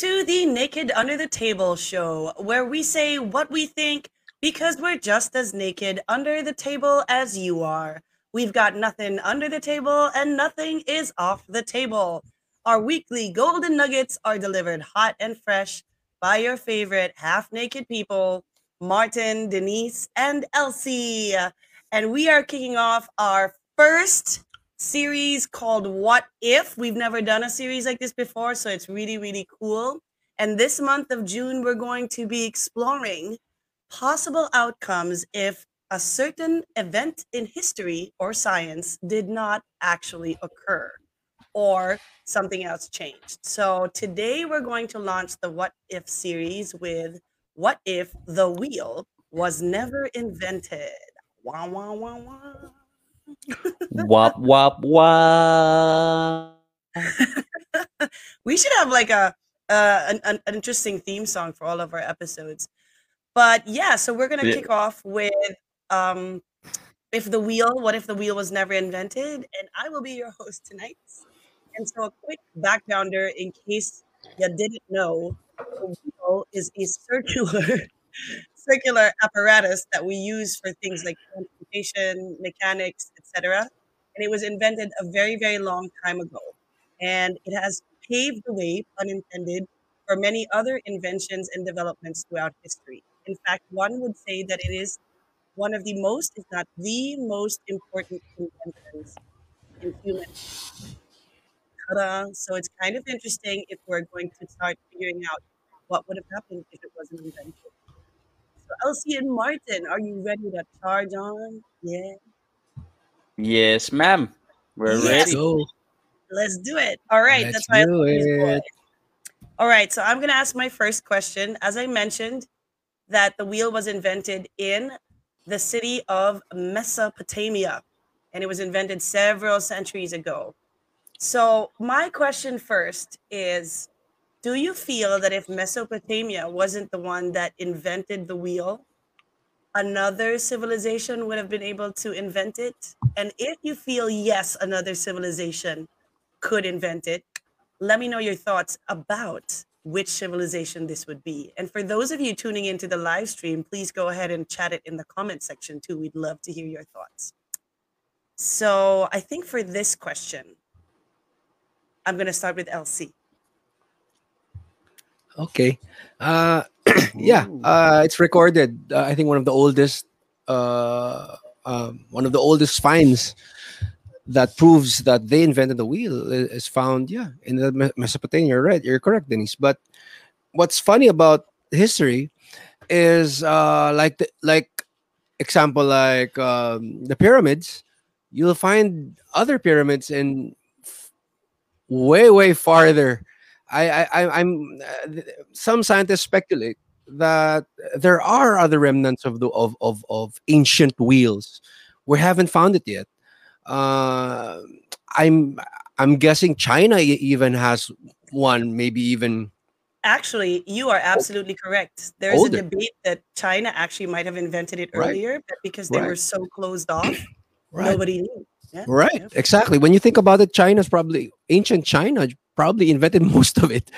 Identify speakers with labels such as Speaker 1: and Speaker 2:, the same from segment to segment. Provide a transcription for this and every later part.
Speaker 1: To the Naked Under the Table show, where we say what we think because we're just as naked under the table as you are. We've got nothing under the table and nothing is off the table. Our weekly golden nuggets are delivered hot and fresh by your favorite half naked people, Martin, Denise, and Elsie. And we are kicking off our first series called What If. We've never done a series like this before, so it's really, really cool. And this month of June, we're going to be exploring possible outcomes if a certain event in history or science did not actually occur or something else changed. So today we're going to launch the What If series with What If the Wheel was never invented? Wah, wah, wah, wah
Speaker 2: wop wop wop.
Speaker 1: we should have like a uh, an, an, an, interesting theme song for all of our episodes. But yeah, so we're gonna yeah. kick off with um, if the wheel. What if the wheel was never invented? And I will be your host tonight. And so, a quick backgrounder in case you didn't know, the wheel is a circular circular apparatus that we use for things like transportation, mechanics, etc. And it was invented a very, very long time ago. And it has paved the way, unintended, for many other inventions and developments throughout history. In fact, one would say that it is one of the most, if not the most important inventions in human. So it's kind of interesting if we're going to start figuring out what would have happened if it wasn't invented. Elsie and Martin, are you ready to charge on? Yeah.
Speaker 2: Yes, ma'am. We're yes. ready.
Speaker 1: Go. Let's do it. All right. Let's that's why I'm it. All right. So I'm going to ask my first question. As I mentioned, that the wheel was invented in the city of Mesopotamia, and it was invented several centuries ago. So my question first is do you feel that if Mesopotamia wasn't the one that invented the wheel, another civilization would have been able to invent it? And if you feel yes, another civilization could invent it, let me know your thoughts about which civilization this would be. And for those of you tuning into the live stream, please go ahead and chat it in the comment section too. We'd love to hear your thoughts. So I think for this question, I'm going to start with Elsie.
Speaker 3: Okay. Uh, yeah, uh, it's recorded. Uh, I think one of the oldest, uh, um, one of the oldest finds that proves that they invented the wheel is found, yeah, in the Mesopotamia. Right, you're correct, Denise. But what's funny about history is uh, like the, like example like um, the pyramids. You'll find other pyramids in way way farther I, I I'm uh, some scientists speculate that there are other remnants of the of of, of ancient wheels. We haven't found it yet. Uh, I'm I'm guessing China even has one, maybe even.
Speaker 1: Actually, you are absolutely correct. There is a debate that China actually might have invented it
Speaker 3: right.
Speaker 1: earlier, but because they right. were so closed off, right. nobody knew.
Speaker 3: Yeah. Right, yeah. exactly. When you think about it, China's probably ancient China probably invented most of it.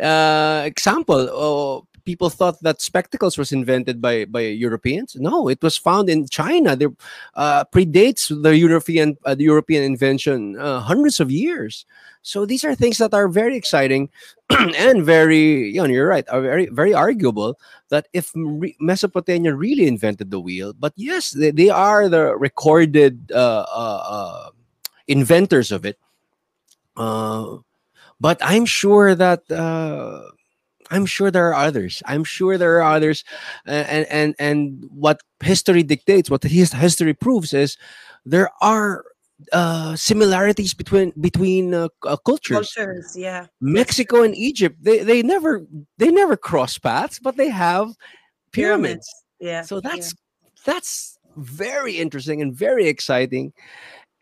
Speaker 3: uh, example, oh, people thought that spectacles was invented by by Europeans. No, it was found in China. There uh, predates the European uh, the European invention uh, hundreds of years. So these are things that are very exciting and very you know you're right are very very arguable that if re- Mesopotamia really invented the wheel, but yes, they, they are the recorded uh, uh, uh, inventors of it uh, but I'm sure that uh, I'm sure there are others. I'm sure there are others, and and and what history dictates, what his history proves is there are uh, similarities between between uh, uh, cultures.
Speaker 1: Cultures, yeah.
Speaker 3: Mexico and Egypt, they they never they never cross paths, but they have pyramids. pyramids.
Speaker 1: Yeah.
Speaker 3: So that's yeah. that's very interesting and very exciting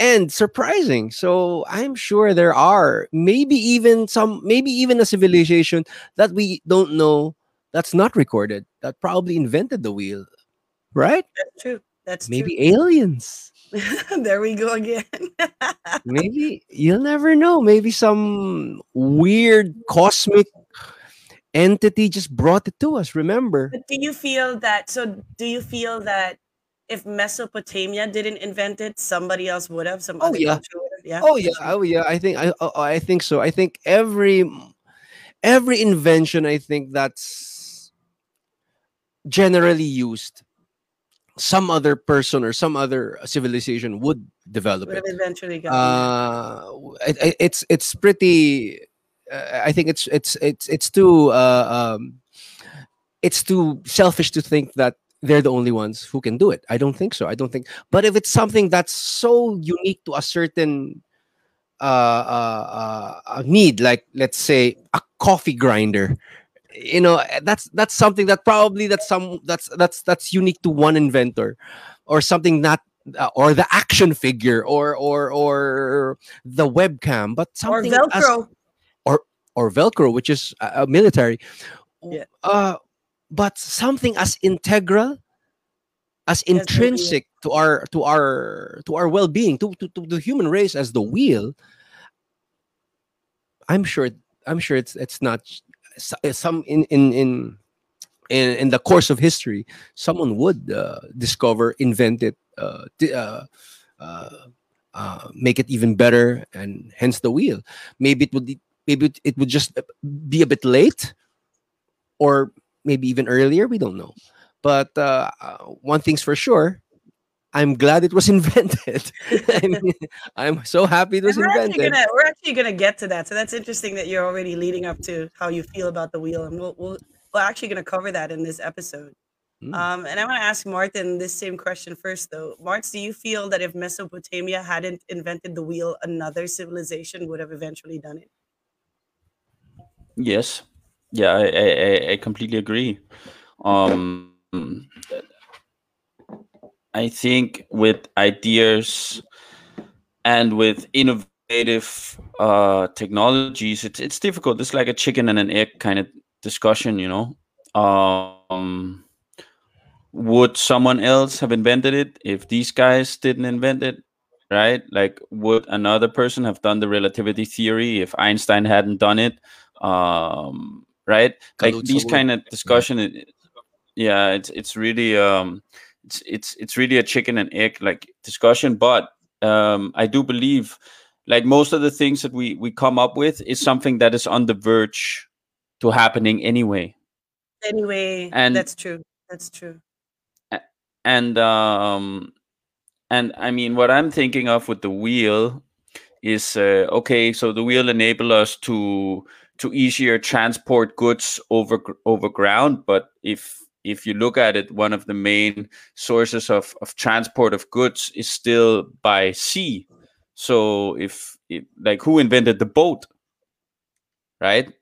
Speaker 3: and surprising. So I'm sure there are maybe even some, maybe even a civilization that we don't know that's not recorded that probably invented the wheel, right?
Speaker 1: That's true. That's
Speaker 3: maybe
Speaker 1: true.
Speaker 3: aliens.
Speaker 1: there we go again.
Speaker 3: maybe you'll never know. Maybe some weird cosmic entity just brought it to us. Remember?
Speaker 1: But do you feel that? So, do you feel that if Mesopotamia didn't invent it, somebody else would have? Some
Speaker 3: Oh,
Speaker 1: other
Speaker 3: yeah.
Speaker 1: culture would have? Yeah.
Speaker 3: Oh yeah, oh yeah. I think I oh, I think so. I think every every invention I think that's generally used some other person or some other civilization would develop
Speaker 1: Would
Speaker 3: it.
Speaker 1: eventually got.
Speaker 3: Uh, it, it- it's it's pretty. Uh, I think it's it's it's it's too uh, um, it's too selfish to think that they're the only ones who can do it. I don't think so. I don't think. But if it's something that's so unique to a certain uh, uh, uh, uh, need, like let's say a coffee grinder, you know, eh, that's that's something that probably that's some that's that's that's unique to one inventor, or something not. Uh, or the action figure, or or or the webcam, but
Speaker 1: or
Speaker 3: something as-
Speaker 1: Velcro.
Speaker 3: or Velcro, which is uh, uh, military.
Speaker 1: Yeah.
Speaker 3: But something as integral, as intrinsic to our to our to our well-being, to, to, to the human race as the wheel. I'm sure. I'm sure it's it's not uh, some in in in in, in the course of history, someone would uh, discover, invent it, uh, uh, uh, uh, make it even better, and hence the wheel. Maybe it would maybe it, would just be a bit late or maybe even earlier we don't know but uh, uh, one thing's for sure i'm glad it was invented I mean, i'm so happy it was
Speaker 1: we're actually gonna we're actually gonna get to that. So that's interesting that you're already leading up to how you feel about the wheel, and we'll we'll we're actually gonna cover that in this episode.
Speaker 3: Mm.
Speaker 1: Um, and I want to ask Martin this same question first, though. Martin, do you feel that if Mesopotamia hadn't invented the wheel, another civilization would have eventually done it?
Speaker 2: Yes. Yeah, I, I, I- completely agree. Um, I think with ideas and with innovative uh, technologies, it's it's difficult. It's like a chicken and an egg kind of discussion, you know. Um, would someone else have invented it if these guys didn't invent it? Right? Like, would another person have done the relativity theory if Einstein hadn't done it? Um, right? Like these kind of discussion. it- Yeah, it's it's really um, it's it's it's really a chicken and egg like discussion. But um, I do believe, like most of the things that we we come up with, is something that is on the verge to happening anyway.
Speaker 1: Anyway,
Speaker 2: And-
Speaker 1: that's true. That's true.
Speaker 2: and um and i mean what i'm thinking of with the wheel is uh, okay so the wheel enable us to to easier transport goods over over ground but if if you look at it one of the main sources of of transport of goods is still by sea. So if, if like who invented the boat right?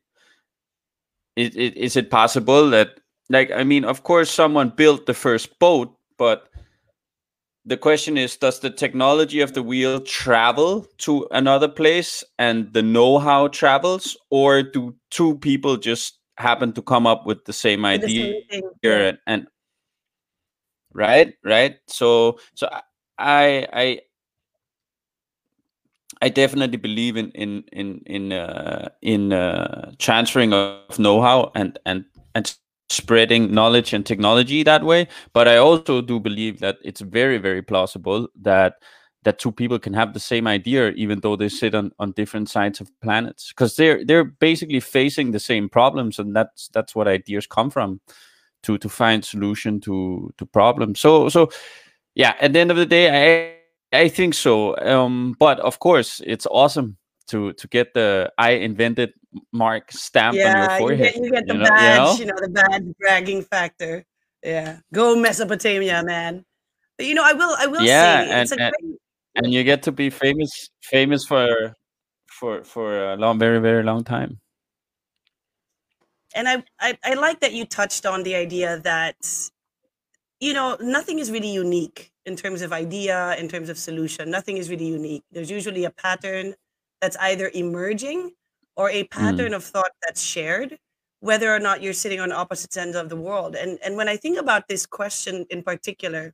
Speaker 2: It, it, is it possible that like i mean of course someone built the first boat but the question is does the technology of the wheel travel to another place and the know-how travels or do two people just happen to come up with the same
Speaker 1: With the
Speaker 2: idea
Speaker 1: same
Speaker 2: and, and right right? So so i i i definitely believe in in in in uh in uh transferring of know-how and and and spreading knowledge and technology that way. But i also do believe that it's very very plausible that that two people can have the same idea even though they sit on, on different sides of planets. Because they're they're basically facing the same problems and that's that's what ideas come from to to find solution to to problems. So so yeah at the end of the day i i think so. Um but of course it's awesome to to get the i invented mark stamp on your
Speaker 1: Yeah, you
Speaker 2: forehead
Speaker 1: get, you get the
Speaker 2: you know- you
Speaker 1: badge,
Speaker 2: know?
Speaker 1: you know, the badge bragging factor. Yeah, go Mesopotamia, man. But, you know, I will, I will
Speaker 2: Yeah,
Speaker 1: say, it's a
Speaker 2: and- and-
Speaker 1: great,
Speaker 2: and you get to be famous famous for for for a long very very long time
Speaker 1: and I, I, I like that you touched on the idea that, you know, nothing is really unique in terms of idea, in terms of solution. Nothing is really unique. There's usually a pattern that's either emerging or a mm. pattern of thought that's shared, whether or not you're sitting on opposite ends of the world. And and when I think about this question in particular,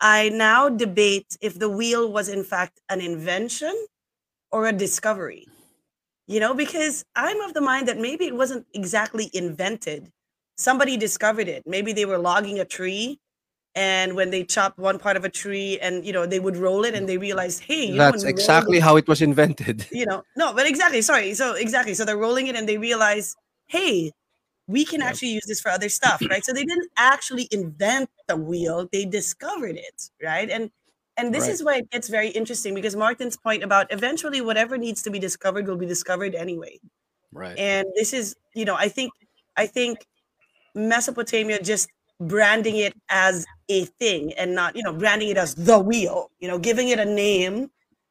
Speaker 1: I now debate if the wheel was in fact an invention or a discovery. You know, because I'm of the mind that maybe it wasn't exactly invented. Somebody discovered it. Maybe they were logging a tree and when they chopped one part of a tree and you know they would roll it and they mm-hmm. realized hey you know,
Speaker 3: That's
Speaker 1: when we roll
Speaker 3: exactly how it was invented.
Speaker 1: you know no but exactly sorry so exactly so they're rolling it and they realize hey we can
Speaker 3: Yep.
Speaker 1: actually use this for other stuff right so they didn't actually invent the wheel they discovered it right and and this
Speaker 3: Right.
Speaker 1: is why it gets very interesting because martin's point about eventually whatever needs to be discovered will be discovered anyway
Speaker 3: Right.
Speaker 1: and this is you know i think i think mesopotamia just branding it as a thing and not you know branding it as the wheel you know giving it a name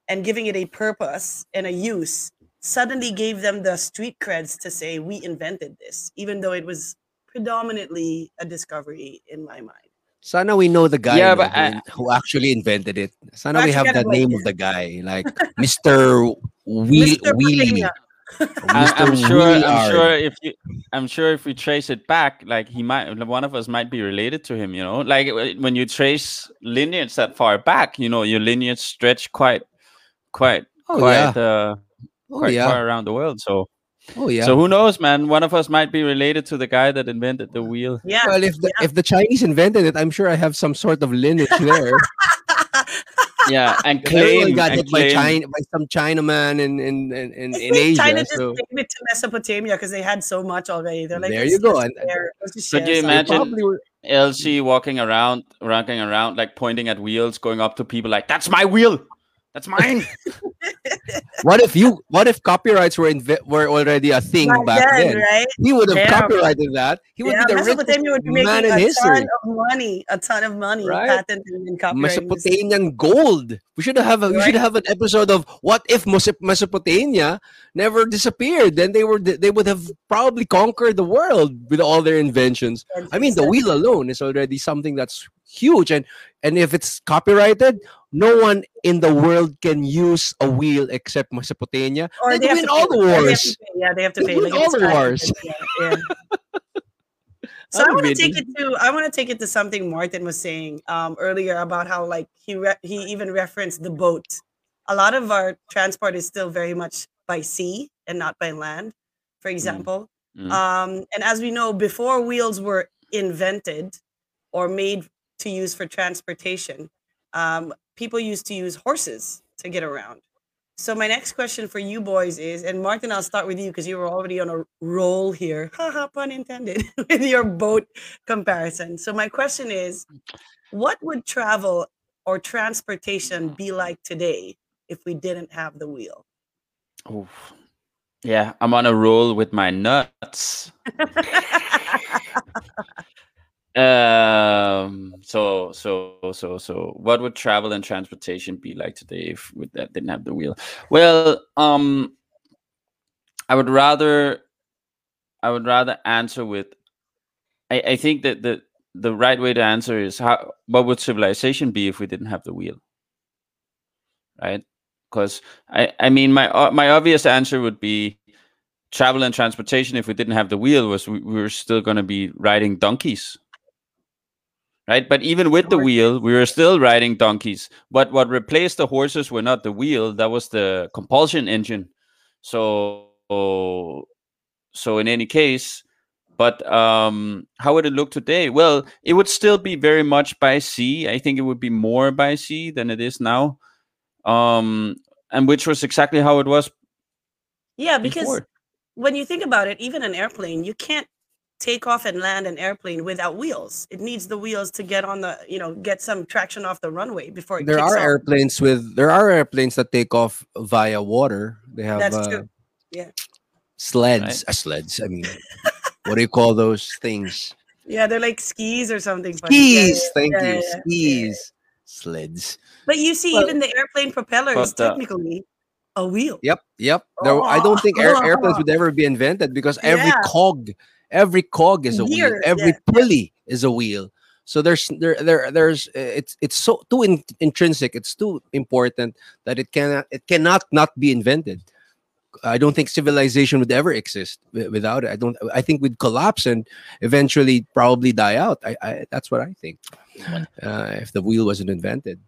Speaker 1: and giving it a purpose and a use suddenly gave them the street creds to say we invented this even though it was predominantly a discovery in my mind
Speaker 3: Sana we know the guy
Speaker 2: Yeah, but
Speaker 3: who,
Speaker 2: I-
Speaker 3: who actually invented it. Sana
Speaker 1: Who
Speaker 3: we have
Speaker 1: got
Speaker 3: the
Speaker 1: it
Speaker 3: name of the guy, like Mr. Wheel
Speaker 1: Mr.
Speaker 3: Wheelie.
Speaker 1: Potato.
Speaker 2: I,
Speaker 3: Mr.
Speaker 2: I'm sure. I'm
Speaker 3: Wheeliard.
Speaker 2: sure if you, I'm sure if we trace it back, like he might, one of us might be related to him. You know, like when you trace lineage that far back, you know, your lineage stretch quite, quite,
Speaker 3: Oh
Speaker 2: quite,
Speaker 3: yeah.
Speaker 2: uh,
Speaker 3: Oh
Speaker 2: quite
Speaker 3: yeah.
Speaker 2: far around the world. So,
Speaker 3: Oh yeah.
Speaker 2: so who knows, man? One of us might be related to the guy that invented the wheel.
Speaker 1: yeah
Speaker 3: well, if the if the Chinese invented it, I'm sure I have some sort of lineage there.
Speaker 2: Yeah, and
Speaker 3: Everyone
Speaker 2: claim,
Speaker 3: got
Speaker 2: and
Speaker 3: hit by China by some Chinaman in in in, in, in Asia.
Speaker 1: China just
Speaker 3: so
Speaker 1: gave it to Mesopotamia because they had so much already. They're like,
Speaker 3: There you go,
Speaker 1: just
Speaker 3: and-
Speaker 1: share- let's just
Speaker 2: Could you imagine-
Speaker 3: probably were-
Speaker 2: Elsie walking around, walking around, like pointing at wheels, going up to people like, "That's my wheel, that's mine."
Speaker 3: what if you what if copyrights were inve- were already a thing
Speaker 1: Back
Speaker 3: back
Speaker 1: then,
Speaker 3: then?
Speaker 1: right?
Speaker 3: He would have
Speaker 1: Yeah.
Speaker 3: copyrighted that. He would
Speaker 1: yeah,
Speaker 3: be the richest
Speaker 1: Mesopotamia would be
Speaker 3: man
Speaker 1: making
Speaker 3: in
Speaker 1: a
Speaker 3: history.
Speaker 1: ton of money, a ton of money,
Speaker 3: Right?
Speaker 1: patenting and copyrighting. this.
Speaker 3: Mesopotamian gold. We should have a, we should have an episode of what if Mesopotamia never disappeared? Then they were they would have probably conquered the world with all their inventions. I mean, the wheel alone is already something that's huge, and and if it's copyrighted, no one in the world can use a wheel except Mesopotamia.
Speaker 1: or
Speaker 3: They
Speaker 1: they have
Speaker 3: win all
Speaker 1: pay-
Speaker 3: the
Speaker 1: they
Speaker 3: wars.
Speaker 1: pay, Yeah, they have to
Speaker 3: They
Speaker 1: pay.
Speaker 3: win
Speaker 1: like,
Speaker 3: all the wars.
Speaker 1: Yeah, yeah. So I want to take it to I want to take it to something Martin was saying um, earlier about how like he re- he even referenced the boat. A lot of our transport is still very much by sea and not by land, for example.
Speaker 2: Mm.
Speaker 1: Um, and as we know, before wheels were invented or made to use for transportation, um, people used to use horses to get around. So my next question for you boys is, and Martin, I'll start with you because you were already on a roll here. Haha, pun intended, with your boat comparison. So my question is, what would travel or transportation be like today if we didn't have the wheel?
Speaker 2: Oof. Yeah, I'm on a roll with my nuts. Um. So so so so, what would travel and transportation be like today if we that didn't have the wheel? Well, um, I would rather, I would rather answer with. I I think that the the right way to answer is how what would civilization be if we didn't have the wheel? Right? Because I I mean my o- my obvious answer would be travel and transportation if we didn't have the wheel was we, we were still going to be riding donkeys right? But even with the wheel we were still riding donkeys. But what replaced the horses were not the wheel that was the compulsion engine. So so in any case but um how would it look today? Well it would still be very much by sea. I think it would be more by sea than it is now um and which was exactly how it was
Speaker 1: Yeah, because
Speaker 2: before.
Speaker 1: when you think about it, even an airplane, you can't take off and land an airplane without wheels. It needs the wheels to get on the, you know, get some traction off the runway before it
Speaker 3: There
Speaker 1: kicks
Speaker 3: are
Speaker 1: off.
Speaker 3: airplanes with there are airplanes that take off via water. They have
Speaker 1: That's
Speaker 3: uh,
Speaker 1: true. Yeah.
Speaker 3: sleds. Uh, sleds. I mean, what do you call those things?
Speaker 1: Yeah, they're like skis or something. funny. Yeah,
Speaker 3: Skis.
Speaker 1: yeah,
Speaker 3: Thank
Speaker 1: yeah,
Speaker 3: you.
Speaker 1: yeah, yeah.
Speaker 3: Skis. Sleds.
Speaker 1: But you see,
Speaker 3: Well-
Speaker 1: even the airplane propeller is
Speaker 2: But, uh,
Speaker 1: technically a wheel.
Speaker 3: Yep. Yep. There, I don't think air,
Speaker 1: Oh.
Speaker 3: airplanes would ever be invented because every
Speaker 1: Yeah.
Speaker 3: cog, every cog is a wheel. Every
Speaker 1: yeah, yeah.
Speaker 3: pulley is a wheel. So there's there there there's uh, it's it's so too in, intrinsic. It's too important that it cannot it cannot not be invented. I don't think civilization would ever exist without it. I don't. I think we'd collapse and eventually probably die out. I, I that's what I think. Uh, if the wheel wasn't invented,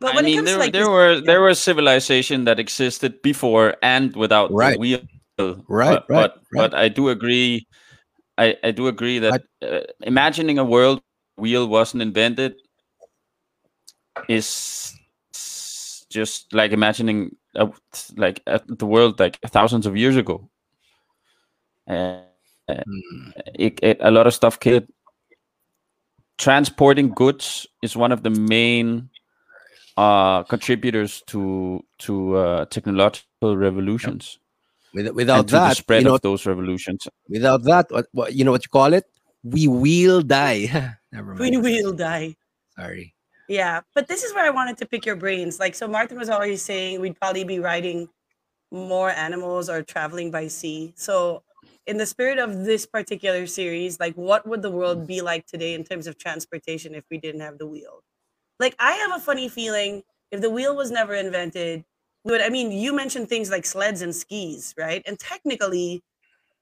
Speaker 1: But
Speaker 2: I
Speaker 1: when it
Speaker 2: mean,
Speaker 1: comes
Speaker 2: there,
Speaker 1: to like
Speaker 2: there
Speaker 1: this-
Speaker 2: were
Speaker 1: yeah.
Speaker 2: there was civilization that existed before and without
Speaker 3: Right.
Speaker 2: the wheel.
Speaker 3: Right,
Speaker 2: but,
Speaker 3: right,
Speaker 2: but,
Speaker 3: right.
Speaker 2: but I do agree. I, I do agree that uh, imagining a world wheel wasn't invented is just like imagining like uh, the world like thousands of years ago. Uh,
Speaker 3: Hmm.
Speaker 2: it, it, a lot of stuff could transporting goods is one of the main uh contributors to to uh technological revolutions
Speaker 3: With- without
Speaker 2: and to the
Speaker 3: that,
Speaker 2: spread
Speaker 3: you know,
Speaker 2: of those revolutions
Speaker 3: without that, what, what you know what you call it? We will die. Never
Speaker 1: we will die.
Speaker 3: Sorry.
Speaker 1: Yeah, but this is where I wanted to pick your brains. Like, so Martin was already saying we'd probably be riding more animals or traveling by sea. So, in the spirit of this particular series, like, what would the world be like today in terms of transportation if we didn't have the wheel? Like, I have a funny feeling if the wheel was never invented, we would. I mean, you mentioned things like sleds and skis, right? And technically,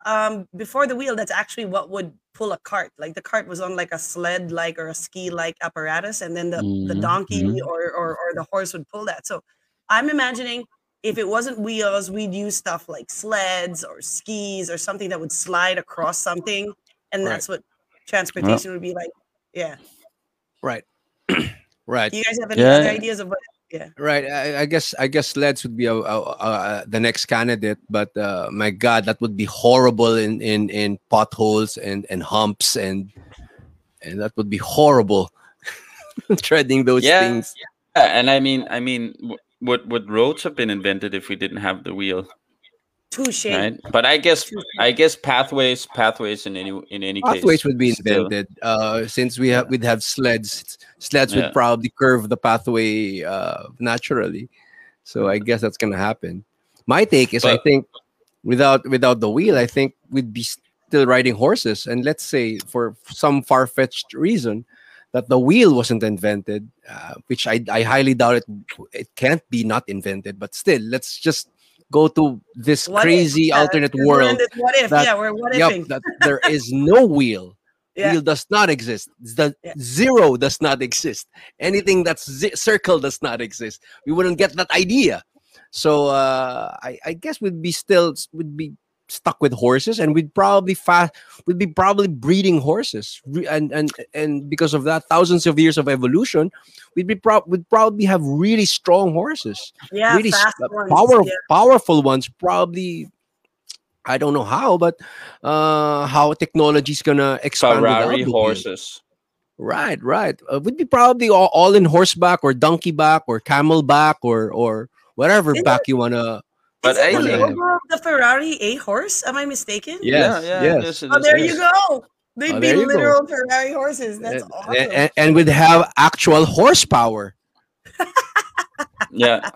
Speaker 1: um, before the wheel, that's actually what would pull a cart. Like the cart was on like a sled like or a ski like apparatus, and then the, the
Speaker 2: Mhm,
Speaker 1: donkey
Speaker 2: mhm.
Speaker 1: or, or or the horse would pull that. So I'm imagining if it wasn't wheels, we'd use stuff like sleds or skis or something that would slide across something, and
Speaker 3: Right.
Speaker 1: that's what transportation would be like. Yeah.
Speaker 3: Right. right.
Speaker 1: Do you guys have any
Speaker 2: Yeah.
Speaker 1: other ideas of what? Yeah.
Speaker 3: Right. I, I guess I guess sleds would be a, a, a, the next candidate, but uh, my God, that would be horrible in in in potholes and and humps and and that would be horrible. Treading those
Speaker 2: yeah,
Speaker 3: things.
Speaker 2: yeah, and i mean i mean w- would would roads have been invented if we didn't have the wheel
Speaker 1: Touche.
Speaker 2: right but i guess
Speaker 1: Touche.
Speaker 2: i guess pathways pathways in any in any
Speaker 3: Pathways
Speaker 2: case
Speaker 3: would be invented. Uh, since we have we'd have sleds. Sleds
Speaker 2: Yeah.
Speaker 3: would probably curve the pathway uh, naturally. So I guess that's gonna happen. My take is I think without without the wheel, I think we'd be still riding horses. And let's say for some far fetched reason that the wheel wasn't invented, uh, which I, I highly doubt it. It can't be not invented. But still, let's just go to this
Speaker 1: What
Speaker 3: crazy
Speaker 1: Yeah,
Speaker 3: alternate
Speaker 1: we're
Speaker 3: world.
Speaker 1: What if?
Speaker 3: that-
Speaker 1: yeah, we're what
Speaker 3: Yep, that there is no wheel.
Speaker 1: Yeah.
Speaker 3: Wheel does not exist. The
Speaker 1: Yeah.
Speaker 3: zero does not exist. Anything that's zi- circle does not exist. We wouldn't get that idea. So uh, I, I guess we'd be still would be stuck with horses, and we'd probably fast. We'd be probably breeding horses, and and and because of that, thousands of years of evolution, we'd be pro- we'd probably have really strong horses
Speaker 1: Yeah,
Speaker 3: really
Speaker 1: fast
Speaker 3: uh,
Speaker 1: ones.
Speaker 3: power,
Speaker 1: yeah.
Speaker 3: powerful ones probably i don't know how but uh how technology's gonna expand without
Speaker 2: ferrari horses
Speaker 3: right right uh, would be probably all, all in horseback or donkey back or camel back or or whatever
Speaker 1: Isn't
Speaker 3: back you wanna
Speaker 2: But
Speaker 1: Isn't the logo of the Ferrari a horse? Am I mistaken?
Speaker 3: Yes,
Speaker 2: yeah, yeah
Speaker 3: yes.
Speaker 2: it is,
Speaker 1: Oh, there
Speaker 2: it
Speaker 1: you go. They'd
Speaker 3: Oh,
Speaker 1: be
Speaker 3: there you go.
Speaker 1: literal Ferrari horses. That's
Speaker 3: and,
Speaker 1: awesome.
Speaker 3: and, and we'd have actual horsepower
Speaker 2: yeah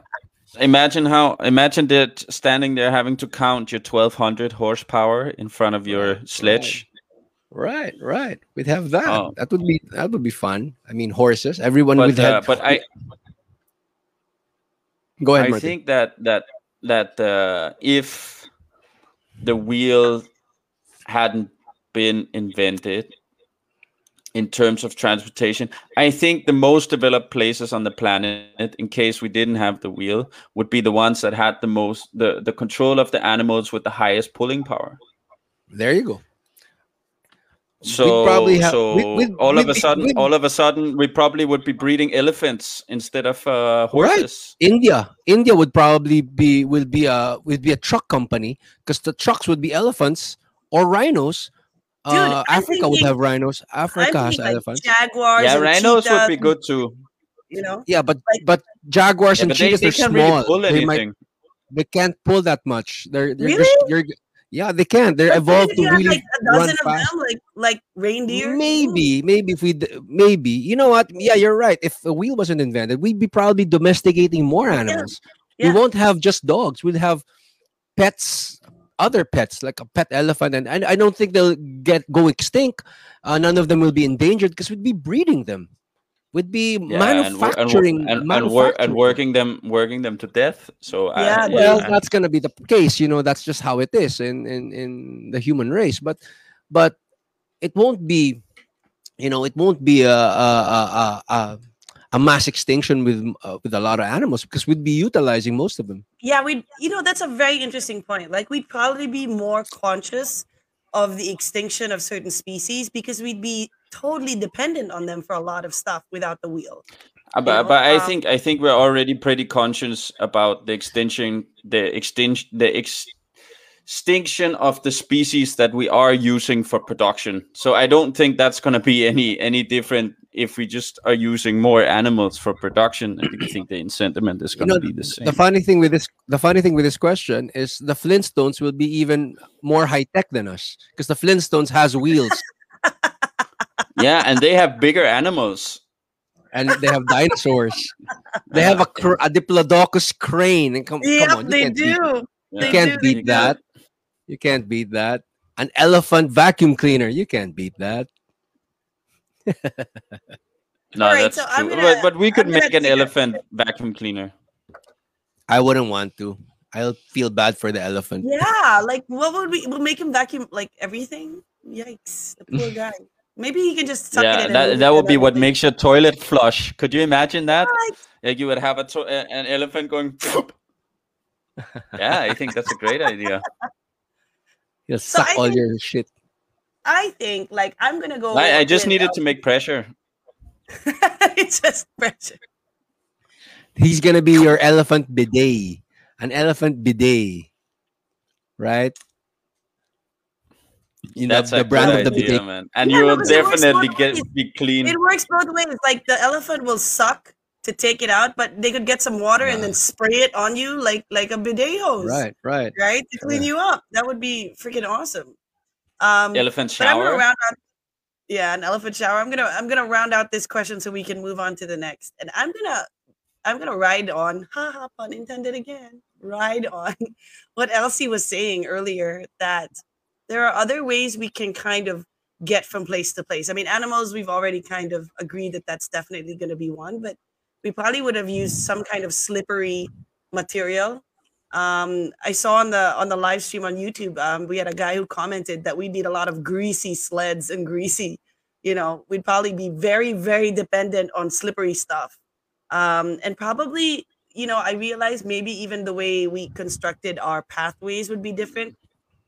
Speaker 2: imagine how imagine that standing there having to count your 1200 horsepower in front of your sledge
Speaker 3: right right we'd have that
Speaker 2: Oh.
Speaker 3: that would be that would be fun i mean horses everyone
Speaker 2: but
Speaker 3: would
Speaker 2: uh,
Speaker 3: have
Speaker 2: but i
Speaker 3: go ahead
Speaker 2: i
Speaker 3: Martin.
Speaker 2: think that that that uh, if the wheel hadn't been invented in terms of transportation i think the most developed places on the planet in case we didn't have the wheel would be the ones that had the most the, the control of the animals with the highest pulling power.
Speaker 3: There you go
Speaker 2: so
Speaker 3: probably have-
Speaker 2: so
Speaker 3: we'd- we'd-
Speaker 2: all of
Speaker 3: we'd
Speaker 2: a sudden
Speaker 3: we'd-
Speaker 2: all of a sudden we probably would be breeding elephants instead of uh,
Speaker 3: Right.
Speaker 2: horses
Speaker 3: India, India would probably be will be a would be a truck company because the trucks would be elephants or rhinos.
Speaker 1: Dude,
Speaker 3: uh,
Speaker 1: I'm
Speaker 3: Africa would
Speaker 1: thinking-
Speaker 3: have rhinos.
Speaker 1: I'm
Speaker 3: Africa has
Speaker 1: like
Speaker 3: elephants.
Speaker 1: jaguars.
Speaker 2: yeah
Speaker 1: and
Speaker 2: rhinos would be good too
Speaker 1: You know,
Speaker 3: yeah, but
Speaker 1: like-
Speaker 3: but jaguars
Speaker 2: yeah,
Speaker 3: and
Speaker 2: but
Speaker 3: cheetahs
Speaker 2: they
Speaker 3: are
Speaker 2: can't
Speaker 3: small.
Speaker 2: really pull
Speaker 3: they
Speaker 2: anything
Speaker 3: might they can't pull that much. They're, they're
Speaker 1: Really?
Speaker 3: just- you're, yeah, they can. They're evolved to really
Speaker 1: like a
Speaker 3: run
Speaker 1: dozen of
Speaker 3: fast.
Speaker 1: them, like like reindeer.
Speaker 3: Maybe, maybe if we maybe you know what? Yeah, you're right. If a wheel wasn't invented, we'd be probably domesticating more animals.
Speaker 1: Yeah.
Speaker 3: We won't have just dogs. We'd have pets, other pets like a pet elephant, and I, I don't think they'll get go extinct. Uh, none of them will be endangered because we'd be breeding them. Would be
Speaker 2: Yeah, and, wor- and,
Speaker 3: manufacturing
Speaker 2: and, and,
Speaker 3: manufacturing.
Speaker 2: and working them working them to death. So I-
Speaker 1: Yeah,
Speaker 3: well
Speaker 2: I-
Speaker 3: that's going to be the case you know that's just how it is in in in the human race but but it won't be you know it won't be a a a, a, a, a mass extinction with uh, with a lot of animals because we'd be utilizing most of them
Speaker 1: Yeah, we you know that's a very interesting point. Like we'd probably be more conscious of the extinction of certain species because we'd be totally dependent on them for a lot of stuff without the wheel.
Speaker 2: Uh,
Speaker 1: you
Speaker 2: but,
Speaker 1: know,
Speaker 2: but I
Speaker 1: um,
Speaker 2: think I think we're already pretty conscious about the extinction the extinction the ex- extinction of the species that we are using for production. So I don't think that's going to be any any different if we just are using more animals for production. I think- I think the sentiment is going to
Speaker 3: know,
Speaker 2: be the same.
Speaker 3: the funny thing with this the funny thing with this question is the flintstones will be even more high tech than us because the flintstones has wheels
Speaker 2: yeah, and they have bigger animals.
Speaker 3: and they have dinosaurs they have a, cr- a diplodocus crane and come,
Speaker 1: Yeah,
Speaker 3: come on you
Speaker 1: they
Speaker 3: can't beat-
Speaker 1: do.
Speaker 2: Yeah.
Speaker 1: They
Speaker 3: You can't
Speaker 1: do, they
Speaker 3: beat
Speaker 1: do.
Speaker 3: that. You can't beat that. An elephant vacuum cleaner. You can't beat that.
Speaker 2: No,
Speaker 1: Alright,
Speaker 2: that's
Speaker 1: so
Speaker 2: true.
Speaker 1: gonna-
Speaker 2: but, but we could
Speaker 1: I'm
Speaker 2: make an
Speaker 1: take a-
Speaker 2: elephant vacuum cleaner.
Speaker 3: I wouldn't want to. I'll feel bad for the elephant.
Speaker 1: Yeah, like what would we? We'll make him vacuum like everything. Yikes, the poor guy. Maybe he can just suck it
Speaker 2: yeah,
Speaker 1: in.
Speaker 2: that, that would be what makes your toilet flush. Could you imagine that?
Speaker 1: What?
Speaker 2: Like you would have a to- an elephant going. yeah, I think that's a great idea.
Speaker 1: You'll
Speaker 3: suck
Speaker 1: I
Speaker 3: all
Speaker 1: think-
Speaker 3: your shit.
Speaker 1: I think like I'm gonna go.
Speaker 2: I, I just
Speaker 1: with,
Speaker 2: needed uh, to make pressure.
Speaker 1: it's just pressure.
Speaker 3: He's gonna be your elephant bidet. An elephant bidet. Right? You know
Speaker 2: That's
Speaker 3: the brand
Speaker 2: good
Speaker 3: of the
Speaker 2: idea,
Speaker 3: bidet.
Speaker 2: man. And
Speaker 1: Yeah,
Speaker 2: you will
Speaker 1: because
Speaker 2: definitely get
Speaker 1: ways.
Speaker 2: be clean.
Speaker 1: It works both ways. Like the elephant will suck to take it out, but they could get some water and then spray it on you like like a bidet hose.
Speaker 3: Right, right.
Speaker 1: Right to clean
Speaker 3: Yeah.
Speaker 1: you up. That would be freaking awesome. Um,
Speaker 2: Elephant
Speaker 1: but I'm gonna
Speaker 2: shower.
Speaker 1: round out. Yeah, an elephant shower. I'm gonna I'm gonna round out this question so we can move on to the next. And I'm gonna I'm gonna ride on. Haha, pun intended again. Ride on what Elsie was saying earlier that there are other ways we can kind of get from place to place. I mean, animals we've already kind of agreed that that's definitely going to be one, but we probably would have used some kind of slippery material. Um, I saw on the on the live stream on YouTube, um, we had a guy who commented that we need a lot of greasy sleds and greasy, you know, we'd probably be very very dependent on slippery stuff, um, and probably you know I realized maybe even the way we constructed our pathways would be different.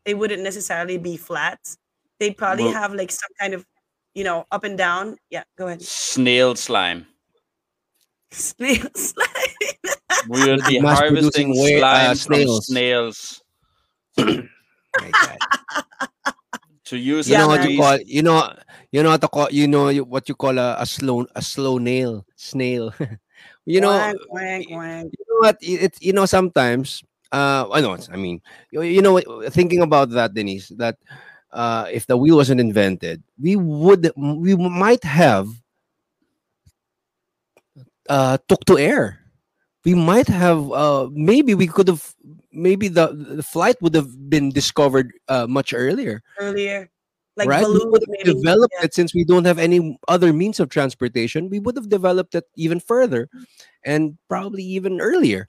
Speaker 1: They wouldn't necessarily be flat. They'd probably
Speaker 2: Well-
Speaker 1: have like some kind of, you know, up and down. Yeah, go ahead.
Speaker 2: Snail slime.
Speaker 1: Snail slide.
Speaker 2: We will be
Speaker 3: Mass
Speaker 2: harvesting
Speaker 3: producing wa- uh, snails.
Speaker 2: from snails
Speaker 3: My God.
Speaker 2: to use
Speaker 3: You know what you call you know you know what to call you know what you call a, a slow a slow nail snail. you know
Speaker 1: Wank, wank, wank.
Speaker 3: you know what it, it- you know sometimes uh I know I mean you, you know thinking about that Denise that uh if the wheel wasn't invented we would we might have uh took to air we might have uh maybe we could have maybe the the flight would have been discovered uh much earlier
Speaker 1: earlier. Like
Speaker 3: right? We would have
Speaker 1: maybe.
Speaker 3: developed
Speaker 1: Yeah.
Speaker 3: it since we don't have any other means of transportation. We would have developed it even further, and probably even earlier.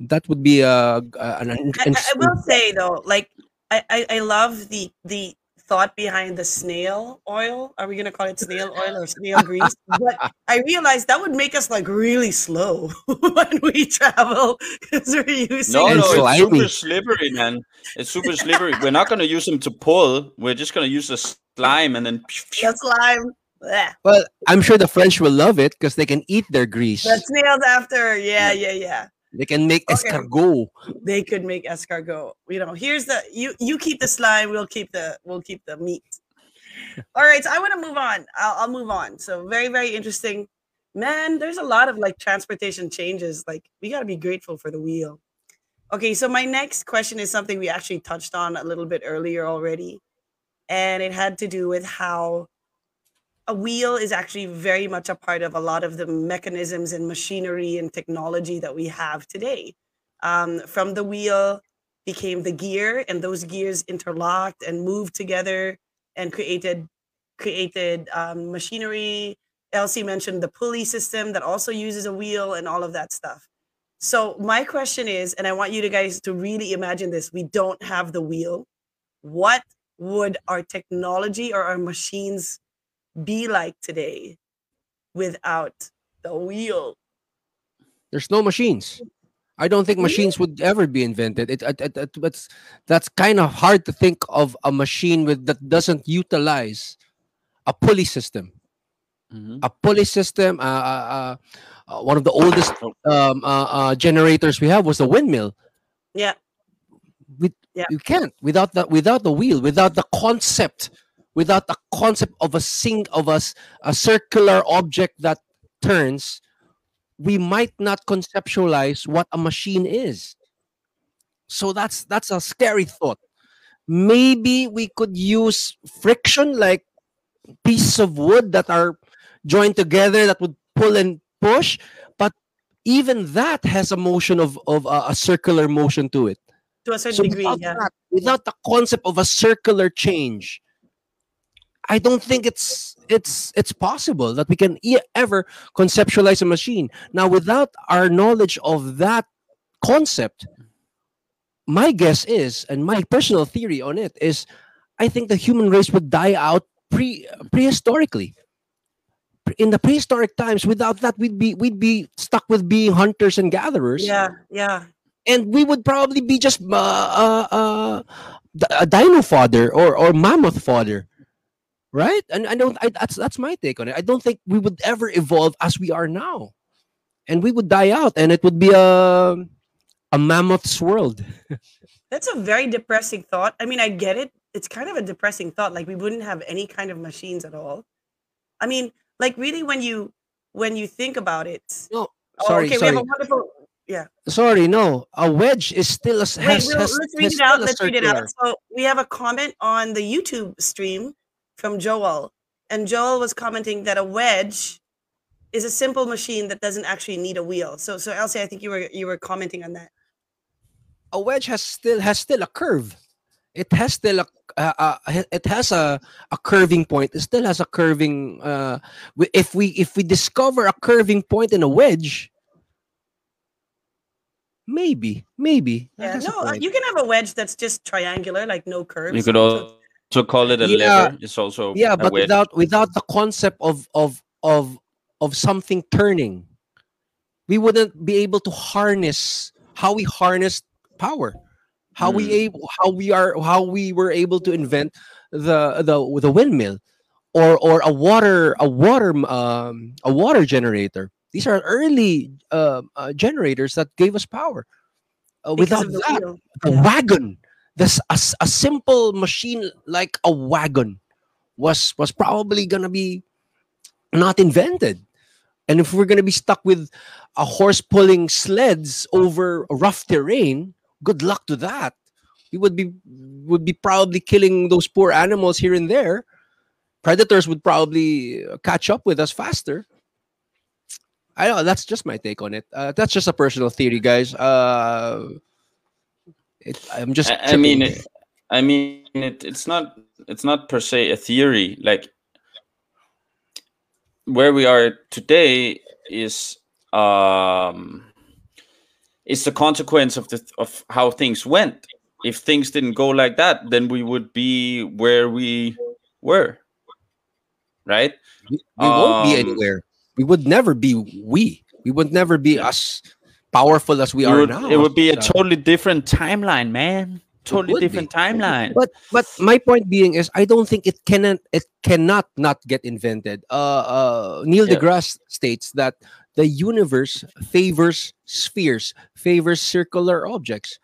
Speaker 3: That would be a, a an in-
Speaker 1: I, I- I will say though, like I, I, I love the the thought behind the snail oil. Are we gonna call it snail oil or snail grease? But I realized that would make us like really slow when we travel because we're using
Speaker 2: No,
Speaker 3: And
Speaker 2: no, it's super slippery, man. It's super slippery. We're not going to use them to pull. We're just going to use the slime and then.
Speaker 1: the slime. Blech.
Speaker 3: Well, I'm sure the French will love it because they can eat their grease.
Speaker 1: The snails after. Yeah, yeah, yeah.
Speaker 3: They can make
Speaker 1: Okay.
Speaker 3: escargot.
Speaker 1: They could make escargot. You know, here's the you you keep the slime, we'll keep the we'll keep the meat. All right, so I want to move on. I'll, I'll move on. So very very interesting, man. There's a lot of like transportation changes. Like we got to be grateful for the wheel. Okay, so my next question is something we actually touched on a little bit earlier already, and it had to do with how a wheel is actually very much a part of a lot of the mechanisms and machinery and technology that we have today. Um, from the wheel became the gear, and those gears interlocked and moved together and created created um, machinery Elsie mentioned the pulley system that also uses a wheel and all of that stuff. So my question is, and I want you to guys to really imagine this: we don't have the wheel. What would our technology or our machines be like today without the wheel?
Speaker 3: There's no machines. I don't think machines would ever be invented. It, it, it, it- it's that's kind of hard to think of a machine with that doesn't utilize a pulley system.
Speaker 2: Mhm.
Speaker 3: A pulley system. Uh, uh, uh, uh, one of the oldest um, uh, uh, generators we have was the windmill.
Speaker 1: Yeah.
Speaker 3: We,
Speaker 1: Yeah.
Speaker 3: You can't without the without the wheel, without the concept, without the concept of a sing of a, s- a circular object that turns. We might not conceptualize what a machine is. So that's that's a scary thought. Maybe we could use friction, like pieces of wood that are joined together that would pull and push, but even that has a motion of of uh, a circular motion to it.
Speaker 1: To a certain
Speaker 3: So
Speaker 1: degree,
Speaker 3: without,
Speaker 1: yeah.
Speaker 3: that, without the concept of a circular change, I don't think it's it's it's possible that we can e- ever conceptualize a machine. Now, without our knowledge of that concept, my guess is, and my personal theory on it is, I think the human race would die out pre prehistorically. In the prehistoric times, without that, we'd be we'd be stuck with being hunters and gatherers
Speaker 1: Yeah, yeah.
Speaker 3: and we would probably be just uh, uh, uh, dino fodder or or mammoth fodder, right? And I don't. I, that's that's my take on it. I don't think we would ever evolve as we are now, and we would die out, and it would be a a mammoth's world.
Speaker 1: That's a very depressing thought. I mean, I get it. It's kind of a depressing thought. Like we wouldn't have any kind of machines at all. I mean, like really, when you when you think about it.
Speaker 3: No,
Speaker 1: Oh,
Speaker 3: sorry,
Speaker 1: okay,
Speaker 3: sorry,
Speaker 1: we have a wonderful.
Speaker 3: sorry. No, a wedge is still a
Speaker 1: Wait,
Speaker 3: has,
Speaker 1: we'll,
Speaker 3: has,
Speaker 1: let's read it out. Let's read it out. So we have a comment on the YouTube stream from Joel, and Joel was commenting that a wedge is a simple machine that doesn't actually need a wheel. So, so Elsie, I think you were you were commenting on that.
Speaker 3: a wedge has still has still a curve. It has still a uh, uh, it has a a curving point. It still has a curving. Uh, if we if we discover a curving point in a wedge, maybe maybe
Speaker 1: Yeah, no, uh, you can have a wedge that's just triangular, like no curves.
Speaker 2: You could
Speaker 1: So-
Speaker 2: also call it a
Speaker 3: Yeah.
Speaker 2: lever. It's also
Speaker 3: yeah,
Speaker 2: a
Speaker 3: but
Speaker 2: wedge.
Speaker 3: without without the concept of of of of something turning, we wouldn't be able to harness how we harness power, how we
Speaker 2: Mm.
Speaker 3: able how we are how we were able to invent the the the windmill, or or a water a water um, a water generator. These are early uh, uh, generators that gave us power. Uh, without
Speaker 1: of the
Speaker 3: that,
Speaker 1: wheel.
Speaker 3: a
Speaker 1: Yeah.
Speaker 3: wagon this a simple machine like a wagon was was probably gonna be not invented. And if we're gonna be stuck with a horse pulling sleds over rough terrain good luck to that. We would be would be probably killing those poor animals here and there. Predators would probably catch up with us faster. I know that's just my take on it. Uh, that's just a personal theory guys. Uh it, i'm just
Speaker 2: I, I mean, it, I mean, it, it's not it's not per se a theory. Like where we are today is um is the consequence of the of how things went. If things didn't go like that, then we would be where we were. Right?
Speaker 3: we, we won't be
Speaker 2: Um,
Speaker 3: anywhere. We would never be we. We would never be
Speaker 2: Yeah.
Speaker 3: As powerful as we
Speaker 2: It
Speaker 3: are
Speaker 2: would,
Speaker 3: now.
Speaker 2: it would be a
Speaker 3: So-
Speaker 2: totally different timeline, man. Totally
Speaker 3: would be.
Speaker 2: different timeline.
Speaker 3: but but my point being is I don't think it cannot it cannot not get invented. Uh, uh Neil
Speaker 2: Yeah.
Speaker 3: deGrasse states that the universe favors spheres, favors circular objects.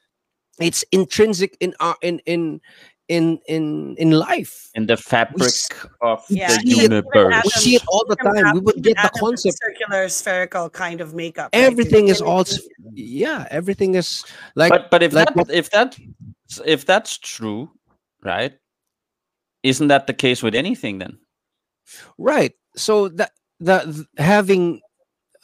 Speaker 3: It's intrinsic in our in in in in in life.
Speaker 2: in the fabric
Speaker 3: s-
Speaker 2: of
Speaker 1: Yeah,
Speaker 2: the
Speaker 3: see it-
Speaker 1: even
Speaker 2: universe.
Speaker 3: We see it all the time. We would get the concept.
Speaker 1: circular, spherical kind of makeup.
Speaker 3: Everything
Speaker 1: There's
Speaker 3: is all yeah, everything is like
Speaker 2: but but if
Speaker 3: like
Speaker 2: that if that if that's true, right? Isn't that the case with anything then?
Speaker 3: right so that the th- having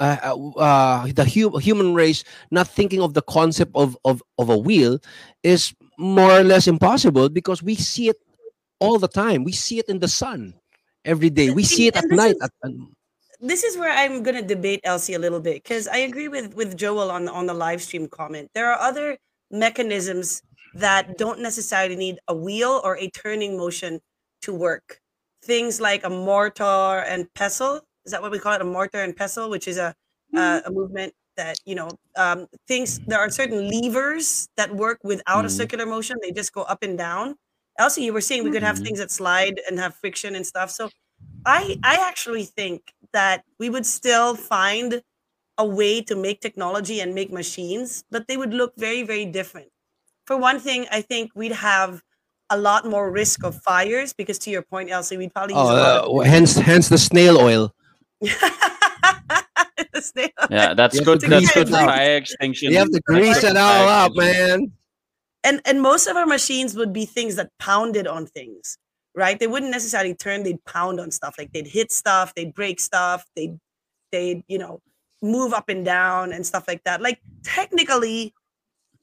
Speaker 3: uh, uh, uh, the hu- human race not thinking of the concept of, of of a wheel is more or less impossible because we see it all the time we see it in the sun every day we
Speaker 1: See,
Speaker 3: it at night
Speaker 1: is-
Speaker 3: at, um,
Speaker 1: this is where I'm gonna debate Elsie a little bit because I agree with with Joel on the on the live stream comment. There are other mechanisms that don't necessarily need a wheel or a turning motion to work. Things like a mortar and pestle. Is that what we call it? A mortar and pestle, which is a uh, a movement that you know um, things. There are certain levers that work without a
Speaker 3: Mhm.
Speaker 1: circular motion. They just go up and down. Elsie, you were saying we could have
Speaker 3: Mhm.
Speaker 1: things that slide and have friction and stuff. So I I actually think that we would still find a way to make technology and make machines, but they would look very very different. For one thing, I think we'd have a lot more risk of fires because to your point, Elsie, we'd probably use
Speaker 3: Oh,
Speaker 1: a
Speaker 3: uh, hence hence the snail oil.
Speaker 1: of the snail.
Speaker 2: Yeah, that's
Speaker 3: You
Speaker 2: good. That's good for
Speaker 1: out.
Speaker 2: fire extinction.
Speaker 3: You have to grease
Speaker 2: good
Speaker 3: it all
Speaker 2: fire
Speaker 3: up, man.
Speaker 1: and and most of our machines would be things that pounded on things right they wouldn't necessarily turn they'd pound on stuff like they'd hit stuff they'd break stuff they'd they'd you know move up and down and stuff like that like technically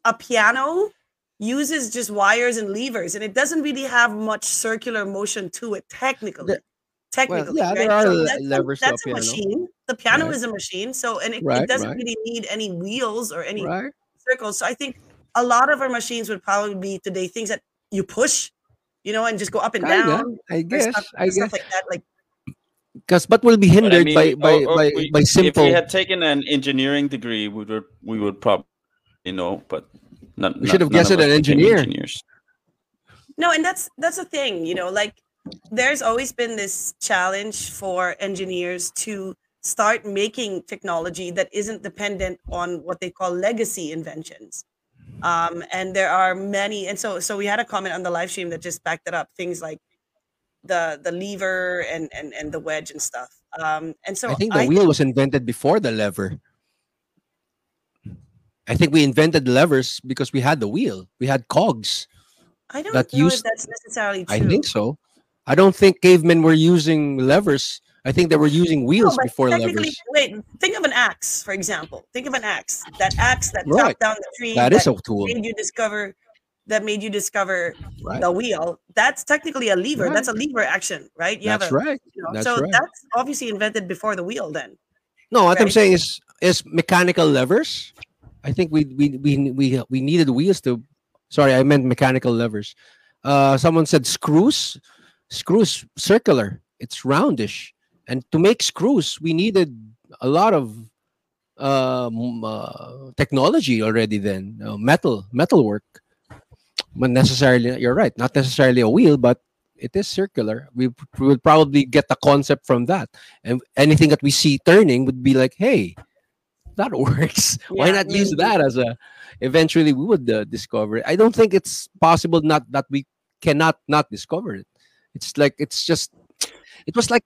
Speaker 1: a piano uses just wires and levers and it doesn't really have much circular motion to it technically
Speaker 3: The-
Speaker 1: technically
Speaker 3: yeah, there are
Speaker 1: So
Speaker 3: le-
Speaker 1: that's, a-
Speaker 3: levers
Speaker 1: that's a
Speaker 3: piano.
Speaker 1: machine the piano
Speaker 3: Right.
Speaker 1: is a machine so and it,
Speaker 3: Right,
Speaker 1: it doesn't
Speaker 3: right.
Speaker 1: really need any wheels or any
Speaker 3: Right?
Speaker 1: circles. So I think a lot of our machines would probably be today things that you push, you know, and just go up and
Speaker 3: Kinda,
Speaker 1: down.
Speaker 3: I guess.
Speaker 1: stuff,
Speaker 3: I guess.
Speaker 1: like that. Like
Speaker 3: Because but will be
Speaker 2: But I
Speaker 3: hindered
Speaker 2: mean,
Speaker 3: by by
Speaker 2: or- or
Speaker 3: by,
Speaker 2: we-
Speaker 3: by simple.
Speaker 2: If we had taken an engineering degree, we would we would probably you know, but not,
Speaker 3: We should have guessed it an
Speaker 2: became
Speaker 3: engineer.
Speaker 2: Engineers.
Speaker 1: no, and that's that's the thing, you know, like there's always been this challenge for engineers to start making technology that isn't dependent on what they call legacy inventions. Um, and there are many, and so so we had a comment on the live stream that just backed it up. Things like the the lever and and and the wedge and stuff. Um, and so
Speaker 3: I think the wheel was invented before the lever. I think we invented levers because we had the wheel. We had cogs.
Speaker 1: I don't
Speaker 3: that
Speaker 1: know
Speaker 3: used-
Speaker 1: if that's necessarily true.
Speaker 3: I think so. I don't think cavemen were using levers. I think they were using wheels
Speaker 1: but
Speaker 3: before levers.
Speaker 1: Wait, think of an axe, for example. Think of an axe. That axe that
Speaker 3: Right.
Speaker 1: chopped down the tree.
Speaker 3: That is a tool,
Speaker 1: made you discover. That made you discover
Speaker 3: right?
Speaker 1: the wheel. That's technically a lever.
Speaker 3: Right.
Speaker 1: That's a lever action, right? You
Speaker 3: That's
Speaker 1: a,
Speaker 3: right.
Speaker 1: you know,
Speaker 3: That's
Speaker 1: so
Speaker 3: right.
Speaker 1: that's obviously invented before the wheel. Then
Speaker 3: No, what I'm saying is is mechanical levers. I think we we we we we needed wheels to. Sorry, I meant mechanical levers. Uh, someone said screws. Screws circular. It's roundish, and to make screws, we needed a lot of um, uh, technology already. Then uh, metal metal work. But necessarily, you're right. Not necessarily a wheel, but it is circular. We, we would probably get the concept from that and anything that we see turning would be like hey that works why
Speaker 1: Yeah,
Speaker 3: not use that as a eventually we would uh, discover it i don't think it's possible not that we cannot not discover it it's like it's just it was like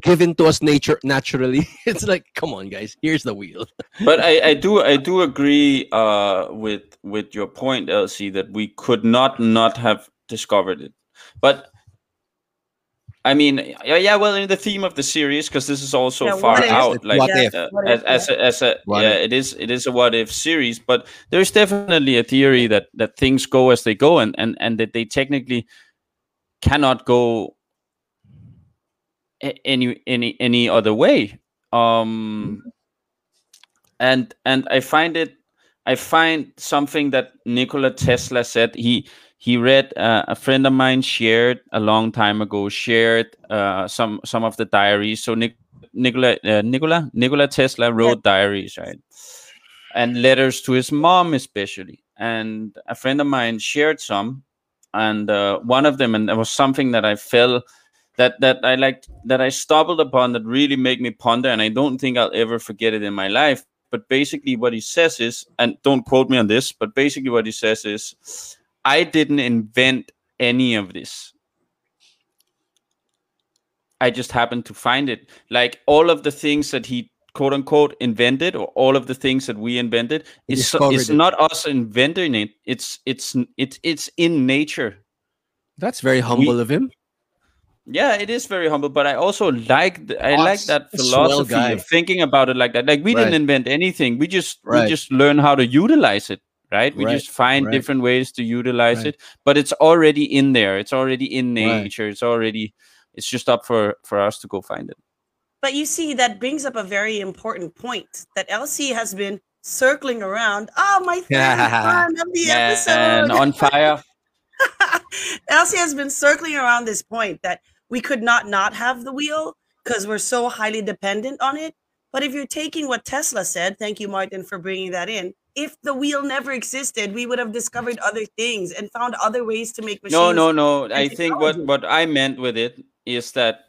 Speaker 3: given to us nature naturally it's like come on guys here's the wheel
Speaker 2: But I, I do I do agree uh, with with your point, Elsie, that we could not not have discovered it. But I mean, yeah, yeah. Well, in the theme of the series, because this is also
Speaker 1: Yeah,
Speaker 2: far
Speaker 1: what if?
Speaker 2: out, like
Speaker 3: What
Speaker 1: Yeah,
Speaker 3: if?
Speaker 2: uh,
Speaker 1: what
Speaker 2: as
Speaker 1: if,
Speaker 2: as a, as a
Speaker 3: What
Speaker 2: yeah,
Speaker 3: if?
Speaker 2: it is it is a what if series. But there's definitely a theory that that things go as they go, and and and that they technically cannot go a- any any any other way. Um, and and I find it I find something that Nikola Tesla said. He he read uh, a friend of mine shared a long time ago shared uh, some some of the diaries. So Nik- Nikola uh, Nikola Nikola Tesla wrote diaries, right? And letters to his mom, especially. And a friend of mine shared some, and uh, one of them, and there was something that I felt that that I liked that I stumbled upon that really made me ponder, and I don't think I'll ever forget it in my life. But basically, what he says is, and don't quote me on this, but basically, what he says is, I didn't invent any of this. I just happened to find it. Like all of the things that he quote unquote invented, or all of the things that we invented, is it's
Speaker 3: it.
Speaker 2: not us inventing it. It's it's it's it's in nature.
Speaker 3: that's very humble of him
Speaker 2: Yeah, it is very humble, but I also like th- I like that philosophy of thinking about it like that. Like we
Speaker 3: Right.
Speaker 2: didn't invent anything. We just
Speaker 3: Right.
Speaker 2: we just learn how to utilize it, right? We
Speaker 3: Right,
Speaker 2: just find
Speaker 3: right.
Speaker 2: different ways to utilize
Speaker 3: Right.
Speaker 2: it, but it's already in there. It's already in
Speaker 3: Right.
Speaker 2: nature. It's already it's just up for for us to go find it.
Speaker 1: But you see, that brings up a very important point that Elsie has been circling around. Oh, my third time of the episode.
Speaker 2: And on fire.
Speaker 1: Elsie has been circling around this point that we could not not have the wheel because we're so highly dependent on it. But if you're taking what Tesla said, thank you, Martin, for bringing that in. If the wheel never existed, we would have discovered other things and found other ways to make machines.
Speaker 2: No, no, no. I think what what I meant with it is that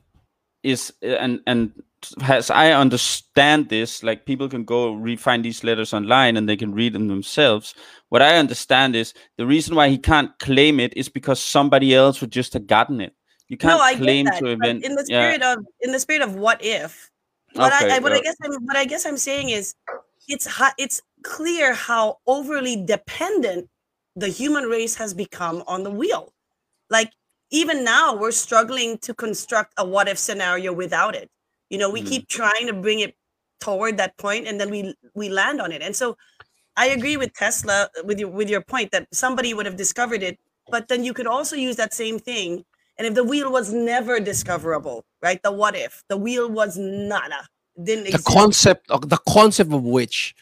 Speaker 2: is and and as I understand this, like people can go re find these letters online and they can read them themselves. What I understand is the reason why he can't claim it is because somebody else would just have gotten it. You can't
Speaker 1: no, I
Speaker 2: claim
Speaker 1: get that.
Speaker 2: to invent.
Speaker 1: in the
Speaker 2: yeah.
Speaker 1: spirit of in the spirit of what if. What
Speaker 2: Okay,
Speaker 1: I, I what I guess I'm what I guess I'm saying is it's it's clear how overly dependent the human race has become on the wheel. Like even now we're struggling to construct a what if scenario without it. You know, we
Speaker 2: Mhm.
Speaker 1: keep trying to bring it toward that point and then we we land on it. And so I agree with Tesla with your with your point that somebody would have discovered it, but then you could also use that same thing. And if the wheel was never discoverable, right? The what if the wheel was nada, didn't
Speaker 3: the
Speaker 1: exist.
Speaker 3: concept of the concept of which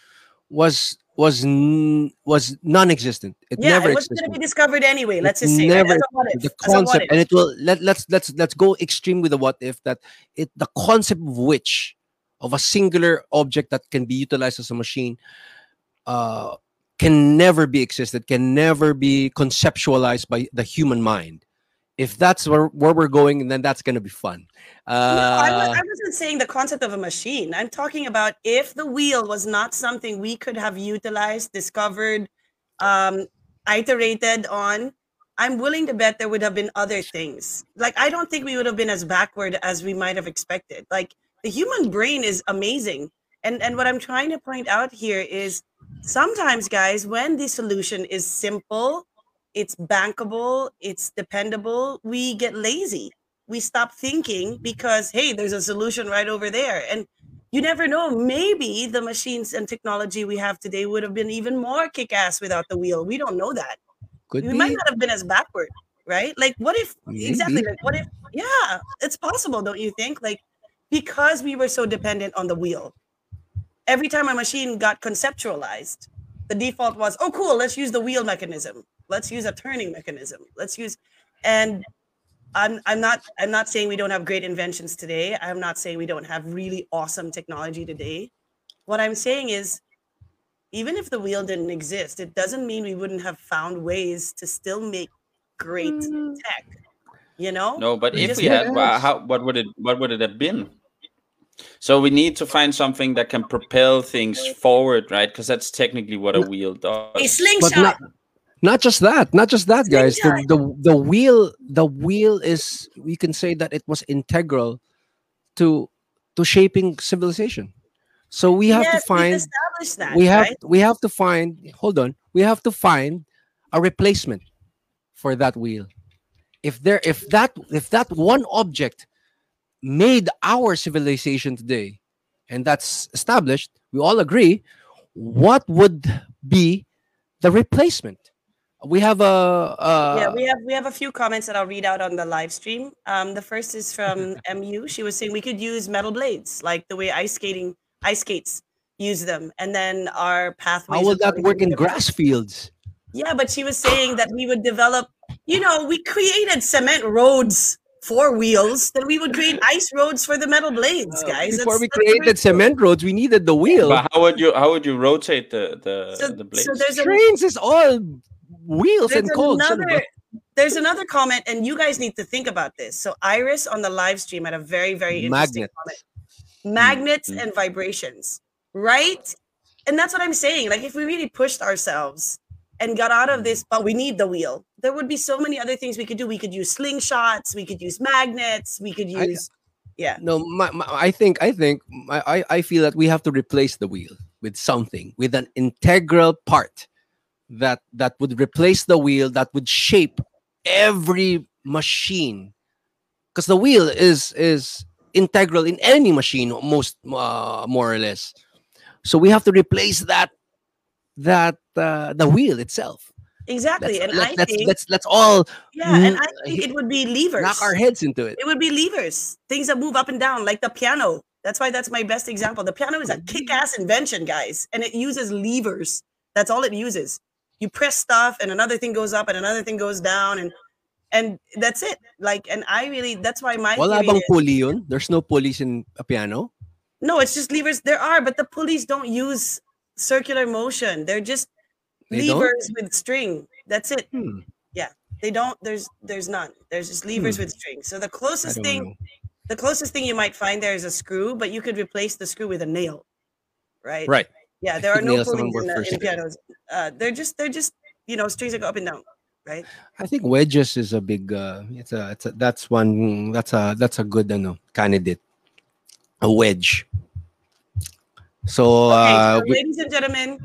Speaker 3: was was n- was non-existent. It
Speaker 1: yeah,
Speaker 3: never
Speaker 1: it was going to be discovered anyway.
Speaker 3: It
Speaker 1: Let's just say right?
Speaker 3: never
Speaker 1: as a what if.
Speaker 3: the
Speaker 1: as a what
Speaker 3: concept and it will let let's let's let's go extreme with the what if that it the concept of which of a singular object that can be utilized as a machine uh can never be existed can never be conceptualized by the human mind if that's where, where we're going then that's going to be fun
Speaker 1: No, I,
Speaker 3: uh
Speaker 1: was, I wasn't saying the concept of a machine. I'm talking about if the wheel was not something we could have utilized, discovered, um, iterated on. I'm willing to bet there would have been other things. Like I don't think we would have been as backward as we might have expected. Like the human brain is amazing, and and what I'm trying to point out here is sometimes, guys, when the solution is simple, it's bankable, it's dependable, we get lazy. We stop thinking mm-hmm. because hey there's a solution right over there. And you never know maybe the machines and technology we have today would have been even more kick-ass without the wheel. We don't know that.
Speaker 3: Could
Speaker 1: we
Speaker 3: be.
Speaker 1: might not have been as backward right? Like what if exactly like what if yeah it's possible don't you think? Like because we were so dependent on the wheel. Every time a machine got conceptualized the default was oh cool let's use the wheel mechanism let's use a turning mechanism let's use and I'm I'm not I'm not saying we don't have great inventions today. I'm not saying we don't have really awesome technology today. What I'm saying is even if the wheel didn't exist, it doesn't mean we wouldn't have found ways to still make great mm. tech. You know?
Speaker 2: No, but
Speaker 1: We
Speaker 2: if we had,
Speaker 3: Yes.
Speaker 2: wha- how, what would it, what would it have been? So we need to find something that can propel things forward, right? Because that's technically what a wheel
Speaker 1: A
Speaker 2: does.
Speaker 1: slingshot.
Speaker 3: not not just that not just that guys the, the the wheel the wheel is we can say that it was integral to to shaping civilization so we have
Speaker 1: Yes,
Speaker 3: to find
Speaker 1: that.
Speaker 3: we have
Speaker 1: right?
Speaker 3: we have to find hold on we have to find a replacement for that wheel if there if that if that one object made our civilization today and that's established we all agree what would be the replacement we have a, a
Speaker 1: yeah, we have we have a few comments that I'll read out on the live stream. Um, the first is from MU. She was saying we could use metal blades, like the way ice skating ice skates use them, and then our pathways.
Speaker 3: how will
Speaker 1: would
Speaker 3: that work in grass fields
Speaker 1: Yeah, but she was saying that we would develop. You know, we created cement roads for wheels, then we would create ice roads for the metal blades,
Speaker 3: Uh,
Speaker 1: guys.
Speaker 3: before
Speaker 1: That's-
Speaker 3: we
Speaker 1: that's what
Speaker 3: created cement roads we needed the wheel
Speaker 2: But how would you, how would you rotate the the,
Speaker 1: So,
Speaker 2: the blades?
Speaker 1: so there's a,
Speaker 3: trains is all wheels
Speaker 1: there's
Speaker 3: and cogs
Speaker 1: another there's another comment and you guys need to think about this. So iris on the live stream had a very very interesting
Speaker 3: Magnet.
Speaker 1: comment. Magnets
Speaker 2: Mm.
Speaker 1: and vibrations right? And that's what i'm saying like if we really pushed ourselves and got out of this but we need the wheel there would be so many other things we could do. We could use slingshots we could use magnets we could
Speaker 3: I-
Speaker 1: use yeah.
Speaker 3: No my, my, i think i think I, I i feel that we have to replace the wheel with something with an integral part that that would replace the wheel that would shape every machine. Because the wheel is is integral in any machine most uh, more or less. So we have to replace that that uh, the wheel itself.
Speaker 1: Exactly
Speaker 3: let's,
Speaker 1: and
Speaker 3: let,
Speaker 1: i
Speaker 3: let's,
Speaker 1: think
Speaker 3: let's let's all
Speaker 1: yeah and i think it would be levers.
Speaker 3: knock our heads into it.
Speaker 1: It would be levers things that move up and down like the piano. That's why that's my best example. The piano is a kick-ass invention, guys, and it uses levers. That's all it uses. You press stuff, and another thing goes up, and another thing goes down, and and that's it. Like, and I really that's why my
Speaker 3: Wala bang pulley yun? There's no pulleys in a piano?
Speaker 1: no, it's just levers. There are, but the pulleys don't use circular motion. They're just
Speaker 3: They don't?
Speaker 1: levers with string. That's it.
Speaker 3: Hmm.
Speaker 1: They don't. There's there's none. There's just levers with string. So the closest thing,
Speaker 3: know.
Speaker 1: the closest thing you might find there is a screw, but you could replace the screw with a nail, right?
Speaker 3: Right.
Speaker 1: Yeah, there are no pulleys in, the, in pianos. Uh, they're just they're just you know strings that go up and down, right?
Speaker 3: I think wedges is a big uh it's a, it's a that's one that's a that's a good ano, candidate. A wedge. So
Speaker 1: Okay,
Speaker 3: uh
Speaker 1: so
Speaker 3: we-
Speaker 1: ladies and gentlemen,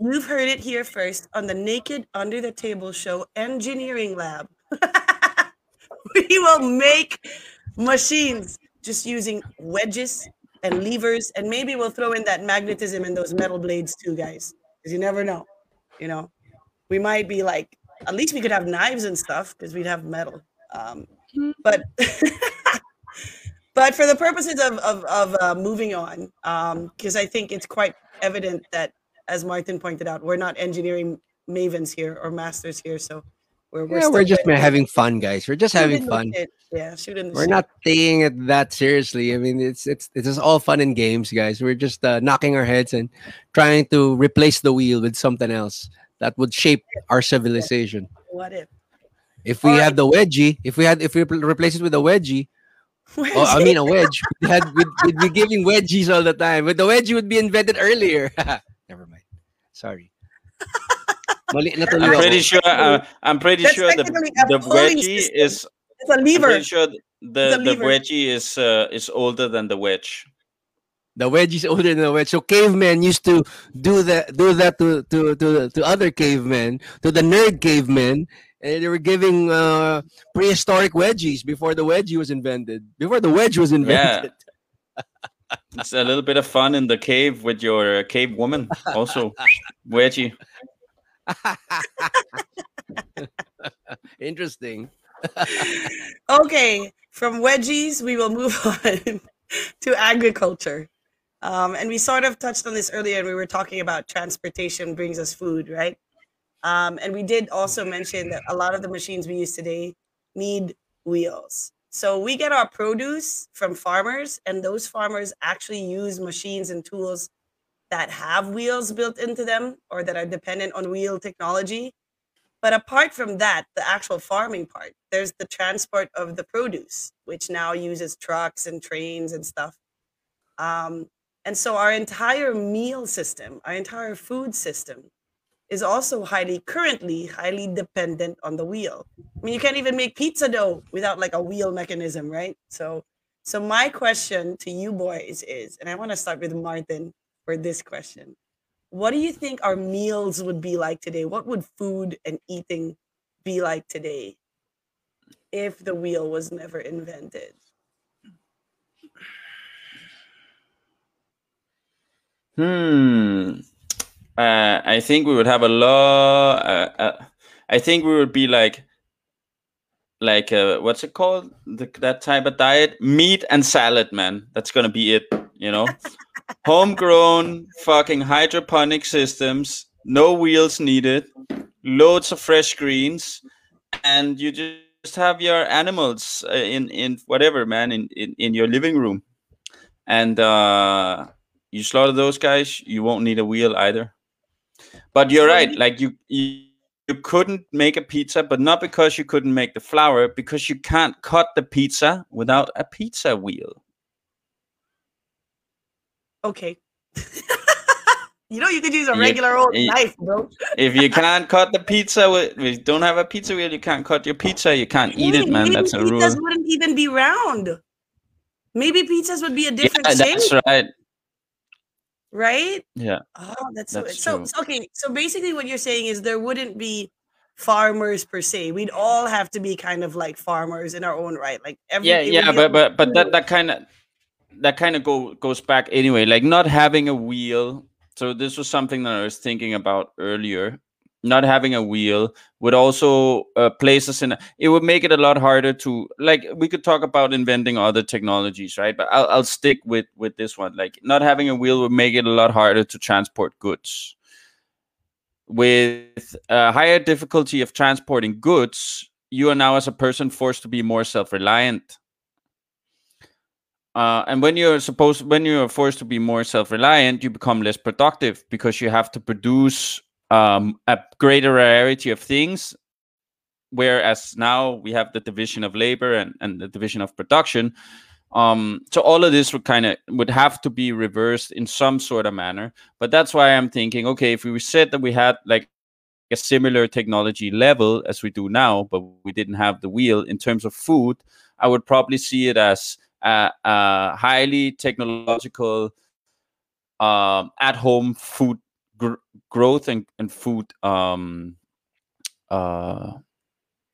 Speaker 1: you've heard it here first on the Naked Under the Table Show Engineering Lab. we will make machines just using wedges and levers, and maybe we'll throw in that magnetism and those metal blades too, guys, because you never know. You know, we might be like, at least we could have knives and stuff because we'd have metal. Um, but but for the purposes of of, of uh, moving on, because I think it's quite evident that, as Martin pointed out, we're not engineering mavens here or masters here, so we're we're,
Speaker 3: yeah, we're just
Speaker 1: learning.
Speaker 3: having fun, guys. We're just having fun.
Speaker 1: shit. Yeah, shooting. The
Speaker 3: We're
Speaker 1: shit.
Speaker 3: not taking it that seriously. I mean, it's it's it's just all fun and games, guys. We're just uh, knocking our heads and trying to replace the wheel with something else that would shape our civilization.
Speaker 1: What if?
Speaker 3: If we
Speaker 1: All
Speaker 3: had the wedgie, if we had if we replace it with a wedgie,
Speaker 1: Where
Speaker 3: oh, I mean a wedge, we had we'd, we'd be giving wedgies all the time. But the wedgie would be invented earlier. Never mind. Sorry. Mali na tuloy
Speaker 2: I'm pretty sure. Uh, I'm pretty
Speaker 1: That's
Speaker 2: sure the
Speaker 1: technically
Speaker 2: the wedgie
Speaker 1: system.
Speaker 2: is.
Speaker 1: It's a
Speaker 2: I'm
Speaker 1: lever.
Speaker 2: pretty sure th- the the
Speaker 1: lever.
Speaker 2: wedgie is uh, is older than the wedge.
Speaker 3: The wedge is older than the wedge. So cavemen used to do that do that to to to, to other cavemen, to the nerd cavemen. And they were giving uh, prehistoric wedgies before the wedgie was invented. Before the wedge was invented. Yeah.
Speaker 2: It's a little bit of fun in the cave with your uh, cave woman. Also, wedgie.
Speaker 3: Interesting.
Speaker 1: Okay, from wedgies, we will move on to agriculture. Um, and we sort of touched on this earlier, and we were talking about transportation brings us food, right? Um, and we did also mention that a lot of the machines we use today need wheels. So we get our produce from farmers, and those farmers actually use machines and tools that have wheels built into them or that are dependent on wheel technology. But apart from that, the actual farming part, there's the transport of the produce, which now uses trucks and trains and stuff. Um, and so our entire meal system, our entire food system, is also highly currently highly dependent on the wheel. I mean, you can't even make pizza dough without like a wheel mechanism, right? So, so my question to you boys is, and I want to start with Martin for this question what do you think our meals would be like today? What would food and eating be like today if the wheel was never invented?
Speaker 2: Hmm. Uh, I think we would have a lot. Uh, uh, I think we would be like, like uh, what's it called? The, that type of diet: meat and salad, man. That's gonna be it. You know, homegrown fucking hydroponic systems, no wheels needed, loads of fresh greens, and you just have your animals uh, in in whatever, man, in in, in your living room, and. uh you slaughter those guys, you won't need a wheel either. But you're right. Like you, you, you couldn't make a pizza, but not because you couldn't make the flour, because you can't cut the pizza without a pizza wheel.
Speaker 1: Okay. you know, you could use a regular old knife, bro.
Speaker 2: If you can't cut the pizza, with, if you don't have a pizza wheel, you can't cut your pizza. You can't eat it, man. That's a rule.
Speaker 1: pizzas wouldn't even be round. Maybe pizzas would be a different
Speaker 2: Yeah,
Speaker 1: shape,
Speaker 2: that's right.
Speaker 1: right?
Speaker 2: Yeah.
Speaker 1: Oh, that's, so,
Speaker 2: That's
Speaker 1: so so- okay. So basically, what you're saying is there wouldn't be farmers per se. We'd all have to be kind of like farmers in our own right. Like every
Speaker 2: yeah yeah but but but that that kind of that kind of go goes back anyway like not having a wheel. So this was something that i was thinking about earlier. Not having a wheel would also uh, place us in a, it would make it a lot harder to like we could talk about inventing other technologies right? But I'll, I'll stick with with this one. Like not having a wheel would make it a lot harder to transport goods. With a higher difficulty of transporting goods you are now as a person forced to be more self-reliant uh, and when you're supposed when you're forced to be more self-reliant you become less productive because you have to produce um, a greater variety of things. Whereas now we have the division of labor and, and the division of production. Um, so all of this would kind of would have to be reversed in some sort of manner. But that's why i'm thinking okay if we said that we had like a similar technology level as we do now but we didn't have the wheel in terms of food i would probably see it as a, a highly technological um, at home food gr- growth and, and food um, uh,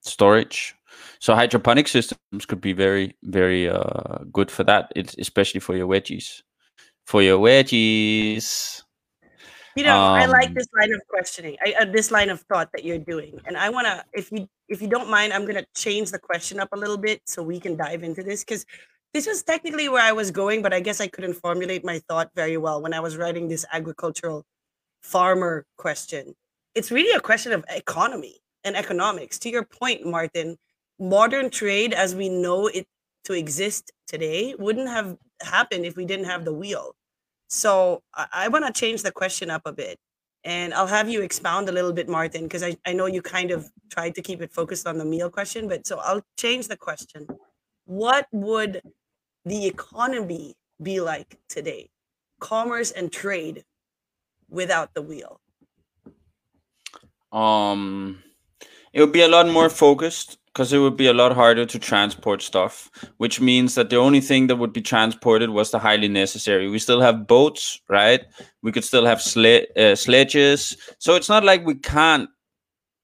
Speaker 2: storage. So hydroponic systems could be very, very uh, good for that. It's especially for your veggies. For your veggies.
Speaker 1: You know, I like
Speaker 2: Um,
Speaker 1: this line of questioning, I, uh, this line of thought that you're doing, and I want to, if you if you don't mind, I'm going to change the question up a little bit so we can dive into this because this was technically where I was going, but I guess I couldn't formulate my thought very well when I was writing this agricultural farmer question. It's really a question of economy and economics. To your point, Martin, modern trade as we know it to exist today wouldn't have happened if we didn't have the wheel. So I, I want to change the question up a bit. And I'll have you expound a little bit, Martin, because I, I know you kind of tried to keep it focused on the meal question. But so I'll change the question. What would the economy be like today? Commerce and trade without the wheel.
Speaker 2: um, it would be a lot more focused because it would be a lot harder to transport stuff, which means that the only thing that would be transported was the highly necessary. We still have boats, right? We could still have sle- uh, sledges. So it's not like we can't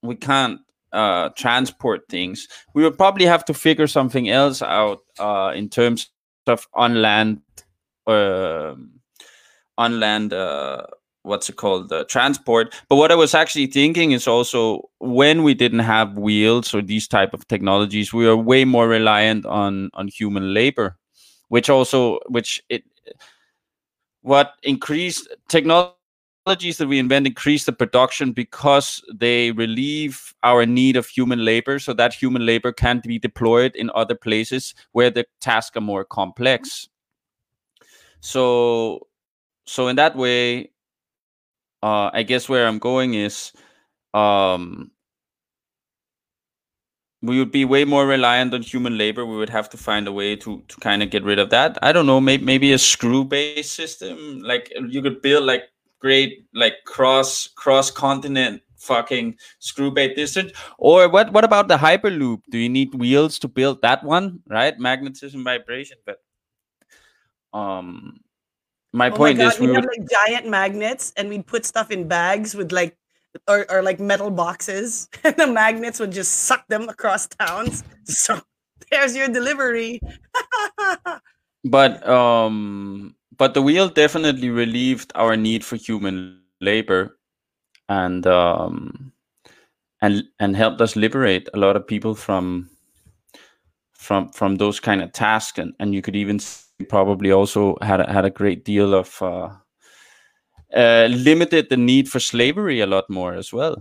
Speaker 2: we can't uh, transport things. We would probably have to figure something else out uh, in terms of on land, um on land. Uh, what's it called? Uh, transport. But what I was actually thinking is also when we didn't have wheels or these type of technologies, we were way more reliant on on human labor, which also which it what increased technologies that we invent increase the production because they relieve our need of human labor so that human labor can be deployed in other places where the tasks are more complex. So so in that way uh i guess where i'm going is um we would be way more reliant on human labor. We would have to find a way to to kind of get rid of that. I don't know maybe maybe a screw based system like you could build like great like cross cross continent fucking screw based system or what what about the hyperloop do you need wheels to build that one right magnetism vibration but um my
Speaker 1: Oh
Speaker 2: point
Speaker 1: my
Speaker 2: is
Speaker 1: god,
Speaker 2: we
Speaker 1: we
Speaker 2: would
Speaker 1: have like giant magnets and we'd put stuff in bags with like or, or like metal boxes and the magnets would just suck them across towns. So there's your delivery.
Speaker 2: but um but the wheel definitely relieved our need for human labor and um and and helped us liberate a lot of people from from from those kind of tasks and and you could even probably also had a, had a great deal of uh, uh limited the need for slavery a lot more as well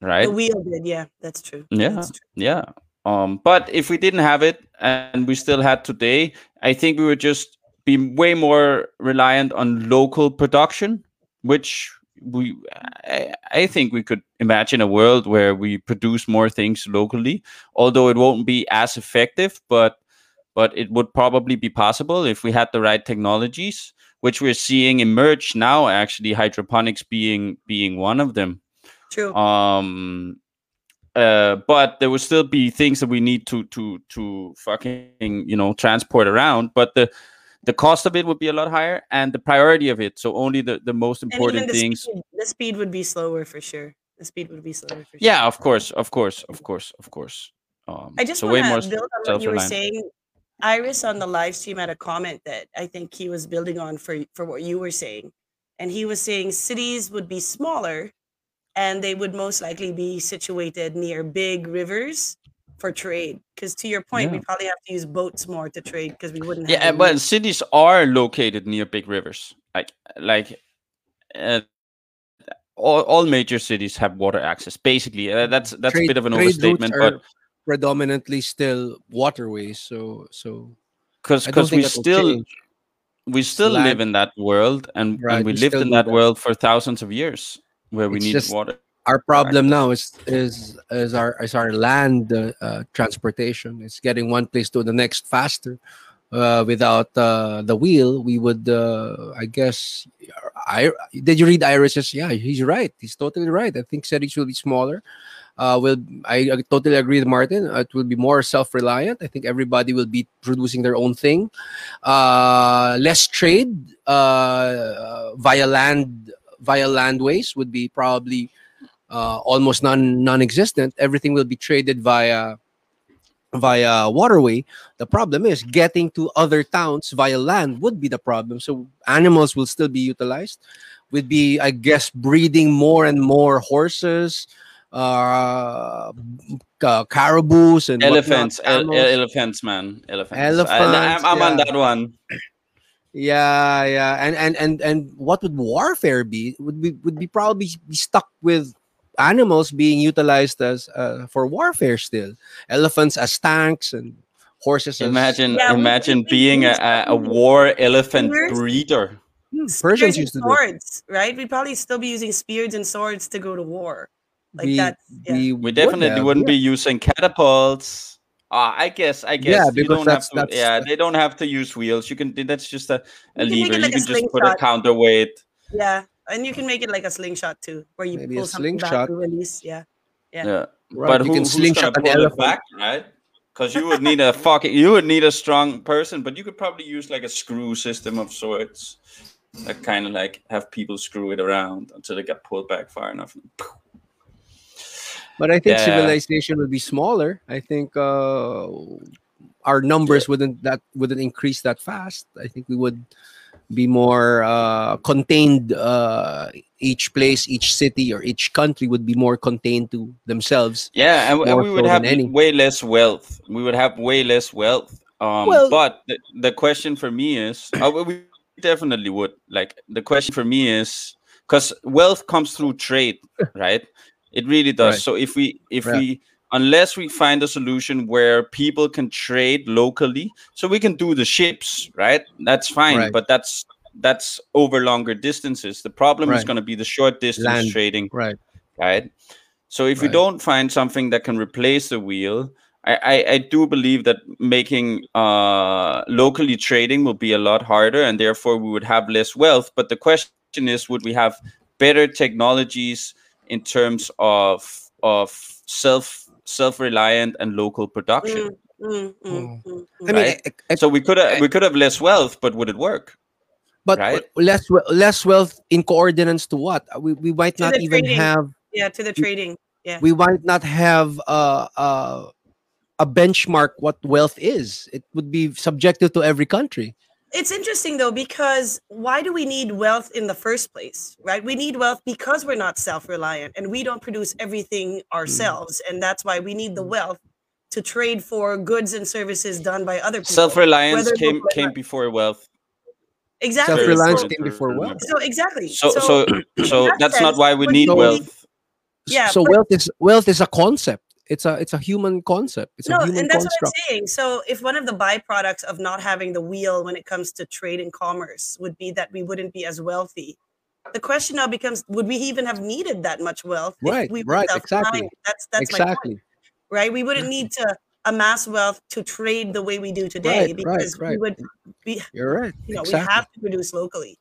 Speaker 2: right
Speaker 1: the wheel did, yeah, that's true.
Speaker 2: yeah
Speaker 1: That's true.
Speaker 2: yeah um but if we didn't have it and we still had today i think we would just be way more reliant on local production which we I, I think we could imagine a world where we produce more things locally although it won't be as effective but but it would probably be possible if we had the right technologies which we're seeing emerge now actually hydroponics being being one of them
Speaker 1: True.
Speaker 2: um uh but there would still be things that we need to to to fucking you know transport around but the the cost of it would be a lot higher and the priority of it so only the the most important
Speaker 1: the
Speaker 2: things
Speaker 1: speed, the speed would be slower for sure. The speed would be slower for sure.
Speaker 2: yeah of course of course of course of course um
Speaker 1: I just
Speaker 2: so
Speaker 1: want to build on what you were saying. Iris on the live stream had a comment that I think he was building on for for what you were saying, and he was saying cities would be smaller, and they would most likely be situated near big rivers for trade. Because to your point, we probably have to use boats more to trade because we wouldn't.
Speaker 2: Yeah,
Speaker 1: have
Speaker 2: uh,
Speaker 1: the
Speaker 2: cities are located near big rivers. Like, like, uh, all, all major cities have water access. Basically, uh, that's that's a bit of an
Speaker 3: trade routes
Speaker 2: overstatement,
Speaker 3: are
Speaker 2: but
Speaker 3: predominantly still waterways. So so
Speaker 2: because because we
Speaker 3: think that will
Speaker 2: still
Speaker 3: change.
Speaker 2: we still
Speaker 3: land.
Speaker 2: live in that world, and,
Speaker 3: Right,
Speaker 2: and we
Speaker 3: we
Speaker 2: lived in
Speaker 3: do
Speaker 2: that,
Speaker 3: that.
Speaker 2: world for thousands of years, where we
Speaker 3: It's
Speaker 2: need
Speaker 3: just-
Speaker 2: water.
Speaker 3: Our problem now is is is our is our land uh, uh, transportation. It's getting one place to the next faster. Uh, without uh, the wheel, we would, uh, I guess. I did you read Iris's? Yeah, he's right. He's totally right. I think cities will be smaller. Uh, will I, I totally agree with Martin. It will be more self-reliant. I think everybody will be producing their own thing. Uh, less trade uh, via land via landways would be probably uh, almost non non-existent. Everything will be traded via via waterway. The problem is getting to other towns via land would be the problem. So animals will still be utilized. We'd be, I guess, breeding more and more horses, uh, ca- caribous, and whatnot,
Speaker 2: Elephants, el- elephants, man, elephants.
Speaker 3: Elephants.
Speaker 2: I, am on
Speaker 3: yeah.
Speaker 2: that one.
Speaker 3: Yeah, yeah, and and and and what would warfare be? Would be would be probably be stuck with animals being utilized as uh, for warfare still. Elephants as tanks and horses. as-
Speaker 2: Imagine,
Speaker 1: Yeah,
Speaker 2: imagine being a, a, a war elephant
Speaker 1: Spears?
Speaker 2: breeder.
Speaker 1: Spears
Speaker 3: Persians
Speaker 1: and
Speaker 3: used to do
Speaker 1: swords, right? We'd probably still be using spears and swords to go to war. Like
Speaker 3: we,
Speaker 1: that's yeah.
Speaker 3: we,
Speaker 2: We
Speaker 3: would
Speaker 2: definitely wouldn't
Speaker 3: yeah.
Speaker 2: be using catapults. Uh, I guess, I guess
Speaker 3: Yeah,
Speaker 2: you
Speaker 3: because
Speaker 2: don't
Speaker 3: that's-
Speaker 2: have to.
Speaker 3: that's-
Speaker 2: Yeah, they don't have to use wheels. You can. That's just a, a
Speaker 1: You
Speaker 2: lever.
Speaker 1: it like
Speaker 2: you
Speaker 1: a
Speaker 2: can just put a counterweight.
Speaker 1: Yeah, and you can make it like a slingshot too, where you
Speaker 3: Maybe a
Speaker 1: pull something back
Speaker 3: slingshot.
Speaker 1: to release. Yeah, Yeah.
Speaker 2: Yeah,
Speaker 3: Right,
Speaker 2: but
Speaker 3: you
Speaker 2: who,
Speaker 3: can
Speaker 2: who's
Speaker 3: slingshot
Speaker 2: gonna
Speaker 3: an
Speaker 2: pull it
Speaker 3: elephant.
Speaker 2: back, right? Because you would need a fucking, you would need a strong person, but you could probably use like a screw system of sorts, that kind of like have people screw it around until they get pulled back far enough.
Speaker 3: But I think
Speaker 2: Yeah.
Speaker 3: civilization would be smaller. I think uh, our numbers wouldn't that wouldn't increase that fast. I think we would be more uh, contained. Uh, each place, each city, or each country would be more contained to themselves.
Speaker 2: Yeah, and, and we would have way less wealth. We would have way less wealth. Um,
Speaker 3: Well-
Speaker 2: but the, the question for me is, uh, we- we definitely would. Like the question for me is, because wealth comes through trade, right? It really does.
Speaker 3: Right.
Speaker 2: So if we, if
Speaker 3: Yeah.
Speaker 2: we, unless we find a solution where people can trade locally, so we can do the ships, right? That's fine.
Speaker 3: Right.
Speaker 2: But that's that's over longer distances. The problem is going to be the short distance
Speaker 3: Land.
Speaker 2: trading
Speaker 3: Right.
Speaker 2: right? So if we don't find something that can replace the wheel, I, I, I do believe that making uh, locally trading will be a lot harder, and therefore we would have less wealth. But the question is, would we have better technologies in terms of of self self reliant and local production?
Speaker 1: Mm, mm, mm,
Speaker 3: Mm.
Speaker 1: mm,
Speaker 3: I mean,
Speaker 2: Right.
Speaker 3: e- e-
Speaker 2: So we could have we could have less wealth, but would it work?
Speaker 3: but
Speaker 2: right.
Speaker 3: less we- less wealth in coordinates to what? We we might
Speaker 1: To
Speaker 3: not even
Speaker 1: trading.
Speaker 3: have
Speaker 1: yeah, to the trading. Yeah,
Speaker 3: we might not have uh, uh, a benchmark what wealth is. It would be subjective to every country.
Speaker 1: It's interesting though because why do we need wealth in the first place, right? We need wealth because we're not self-reliant and we don't produce everything mm. ourselves, and that's why we need the mm. wealth to trade for goods and services done by other people.
Speaker 2: Self reliance came
Speaker 1: local
Speaker 2: came before wealth.
Speaker 1: exactly.
Speaker 3: Self-reliance
Speaker 1: So,
Speaker 3: came before wealth.
Speaker 1: so exactly.
Speaker 2: So so so
Speaker 1: that
Speaker 2: that's not why we need
Speaker 1: you
Speaker 2: wealth.
Speaker 3: S-
Speaker 1: Yeah,
Speaker 3: so
Speaker 1: but-
Speaker 3: wealth is wealth is a concept. It's a it's a human concept. It's
Speaker 1: no,
Speaker 3: a human
Speaker 1: and that's
Speaker 3: construct.
Speaker 1: what I'm saying. So, if one of the byproducts of not having the wheel when it comes to trade and commerce would be that we wouldn't be as wealthy, the question now becomes: Would we even have needed that much wealth? if
Speaker 3: Right,
Speaker 1: we
Speaker 3: right, exactly.
Speaker 1: self-reliant? That's that's my point,
Speaker 3: exactly.
Speaker 1: right? We wouldn't mm-hmm. need to amass wealth to trade the way we do today
Speaker 3: Right, right,
Speaker 1: because we would be,
Speaker 3: You're right.
Speaker 1: you know,
Speaker 3: exactly.
Speaker 1: we have to produce locally.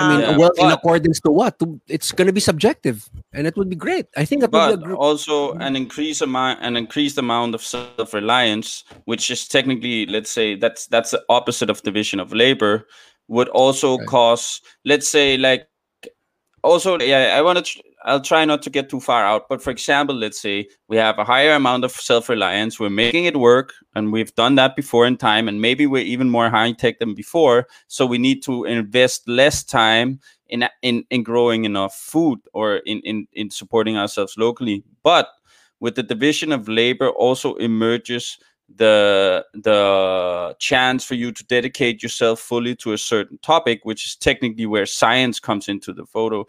Speaker 3: I mean,
Speaker 1: Um,
Speaker 2: Yeah,
Speaker 3: wealth in accordance to what? To, it's going to be subjective, and it would be great. I think that would
Speaker 2: but
Speaker 3: be a gr-
Speaker 2: also an increased amount an increased amount of self-reliance which is technically let's say that's that's the opposite of division of labor would also
Speaker 3: Right.
Speaker 2: cause let's say like also yeah i want to tr- i'll try not to get too far out but for example let's say we have a higher amount of self-reliance we're making it work and we've done that before in time and maybe we're even more high tech than before so we need to invest less time in in in growing enough food or in in in supporting ourselves locally. But with the division of labor, also emerges the the chance for you to dedicate yourself fully to a certain topic which is technically where science comes into the photo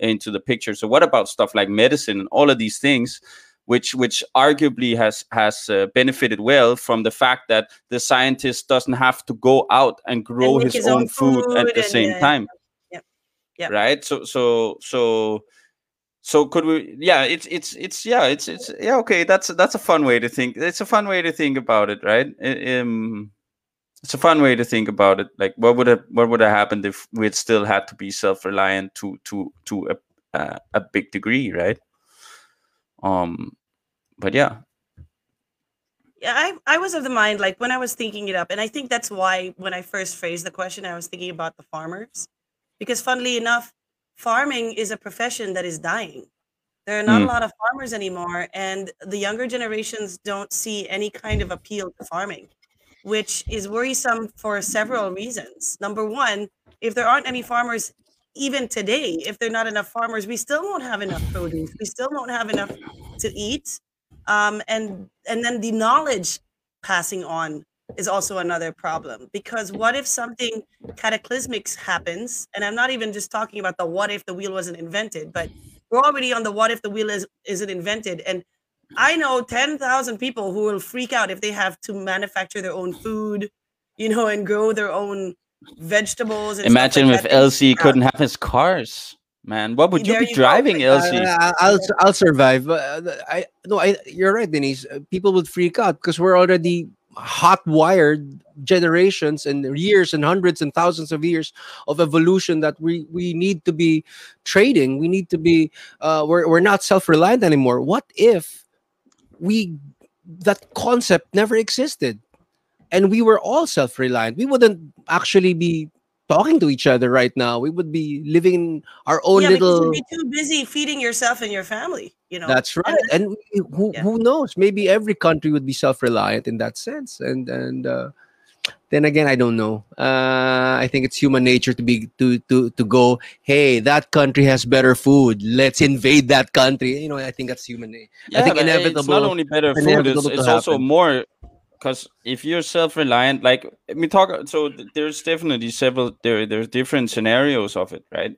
Speaker 2: into the picture so what about stuff like medicine and all of these things which which arguably has has uh, benefited well from the fact that the scientist doesn't have to go out and grow
Speaker 1: make
Speaker 2: his,
Speaker 1: his
Speaker 2: own,
Speaker 1: own
Speaker 2: food, at the
Speaker 1: and
Speaker 2: same
Speaker 1: yeah,
Speaker 2: time
Speaker 1: Yep. Yep.
Speaker 2: right so so so so could we yeah it's it's it's yeah it's it's yeah okay that's that's a fun way to think it's a fun way to think about it right um it's a fun way to think about it like what would have what would have happened if we'd still had to be self-reliant to to to a uh, a big degree right um but yeah
Speaker 1: Yeah, I, I was of the mind, like when I was thinking it up, and I think that's why when I first phrased the question, I was thinking about the farmers. Because funnily enough, farming is a profession that is dying. There are not a
Speaker 2: Mm.
Speaker 1: lot of farmers anymore, and the younger generations don't see any kind of appeal to farming, which is worrisome for several reasons. Number one, if there aren't any farmers, even today, if there are not enough farmers, we still won't have enough produce. We still won't have enough to eat. Um, and and then the knowledge passing on is also another problem because what if something cataclysmic happens and i'm not even just talking about the what if the wheel wasn't invented but we're already on the what if the wheel is isn't invented and i know 10,000 people who will freak out if they have to manufacture their own food you know and grow their own vegetables and stuff
Speaker 2: imagine
Speaker 1: like
Speaker 2: if
Speaker 1: that.
Speaker 2: Elsie couldn't have his cars man what would you
Speaker 1: There
Speaker 2: be
Speaker 1: you
Speaker 2: driving elsie
Speaker 3: Uh, I'll I'll survive. Uh, I no, I you're right, Denise. Uh, People would freak out because we're already hot wired generations and years and hundreds and thousands of years of evolution that we we need to be trading. We need to be. Uh, we're we're not self reliant anymore. What if we that concept never existed, and we were all self reliant? We wouldn't actually be talking to each other right now. We would be living our own
Speaker 1: yeah,
Speaker 3: little.
Speaker 1: you'd be too busy feeding yourself and your family you know
Speaker 3: That's right. And we- who,
Speaker 1: yeah.
Speaker 3: who knows? Maybe every country would be self-reliant in that sense. And and uh, then again, I don't know. Uh, I think it's human nature to be to to to go. Hey, that country has better food. Let's invade that country. You know, I think that's human. na- I think
Speaker 2: but It's not only better food; it's, it's also more because if you're self-reliant, like let me talk. So there's definitely several there. There's different scenarios of it, right?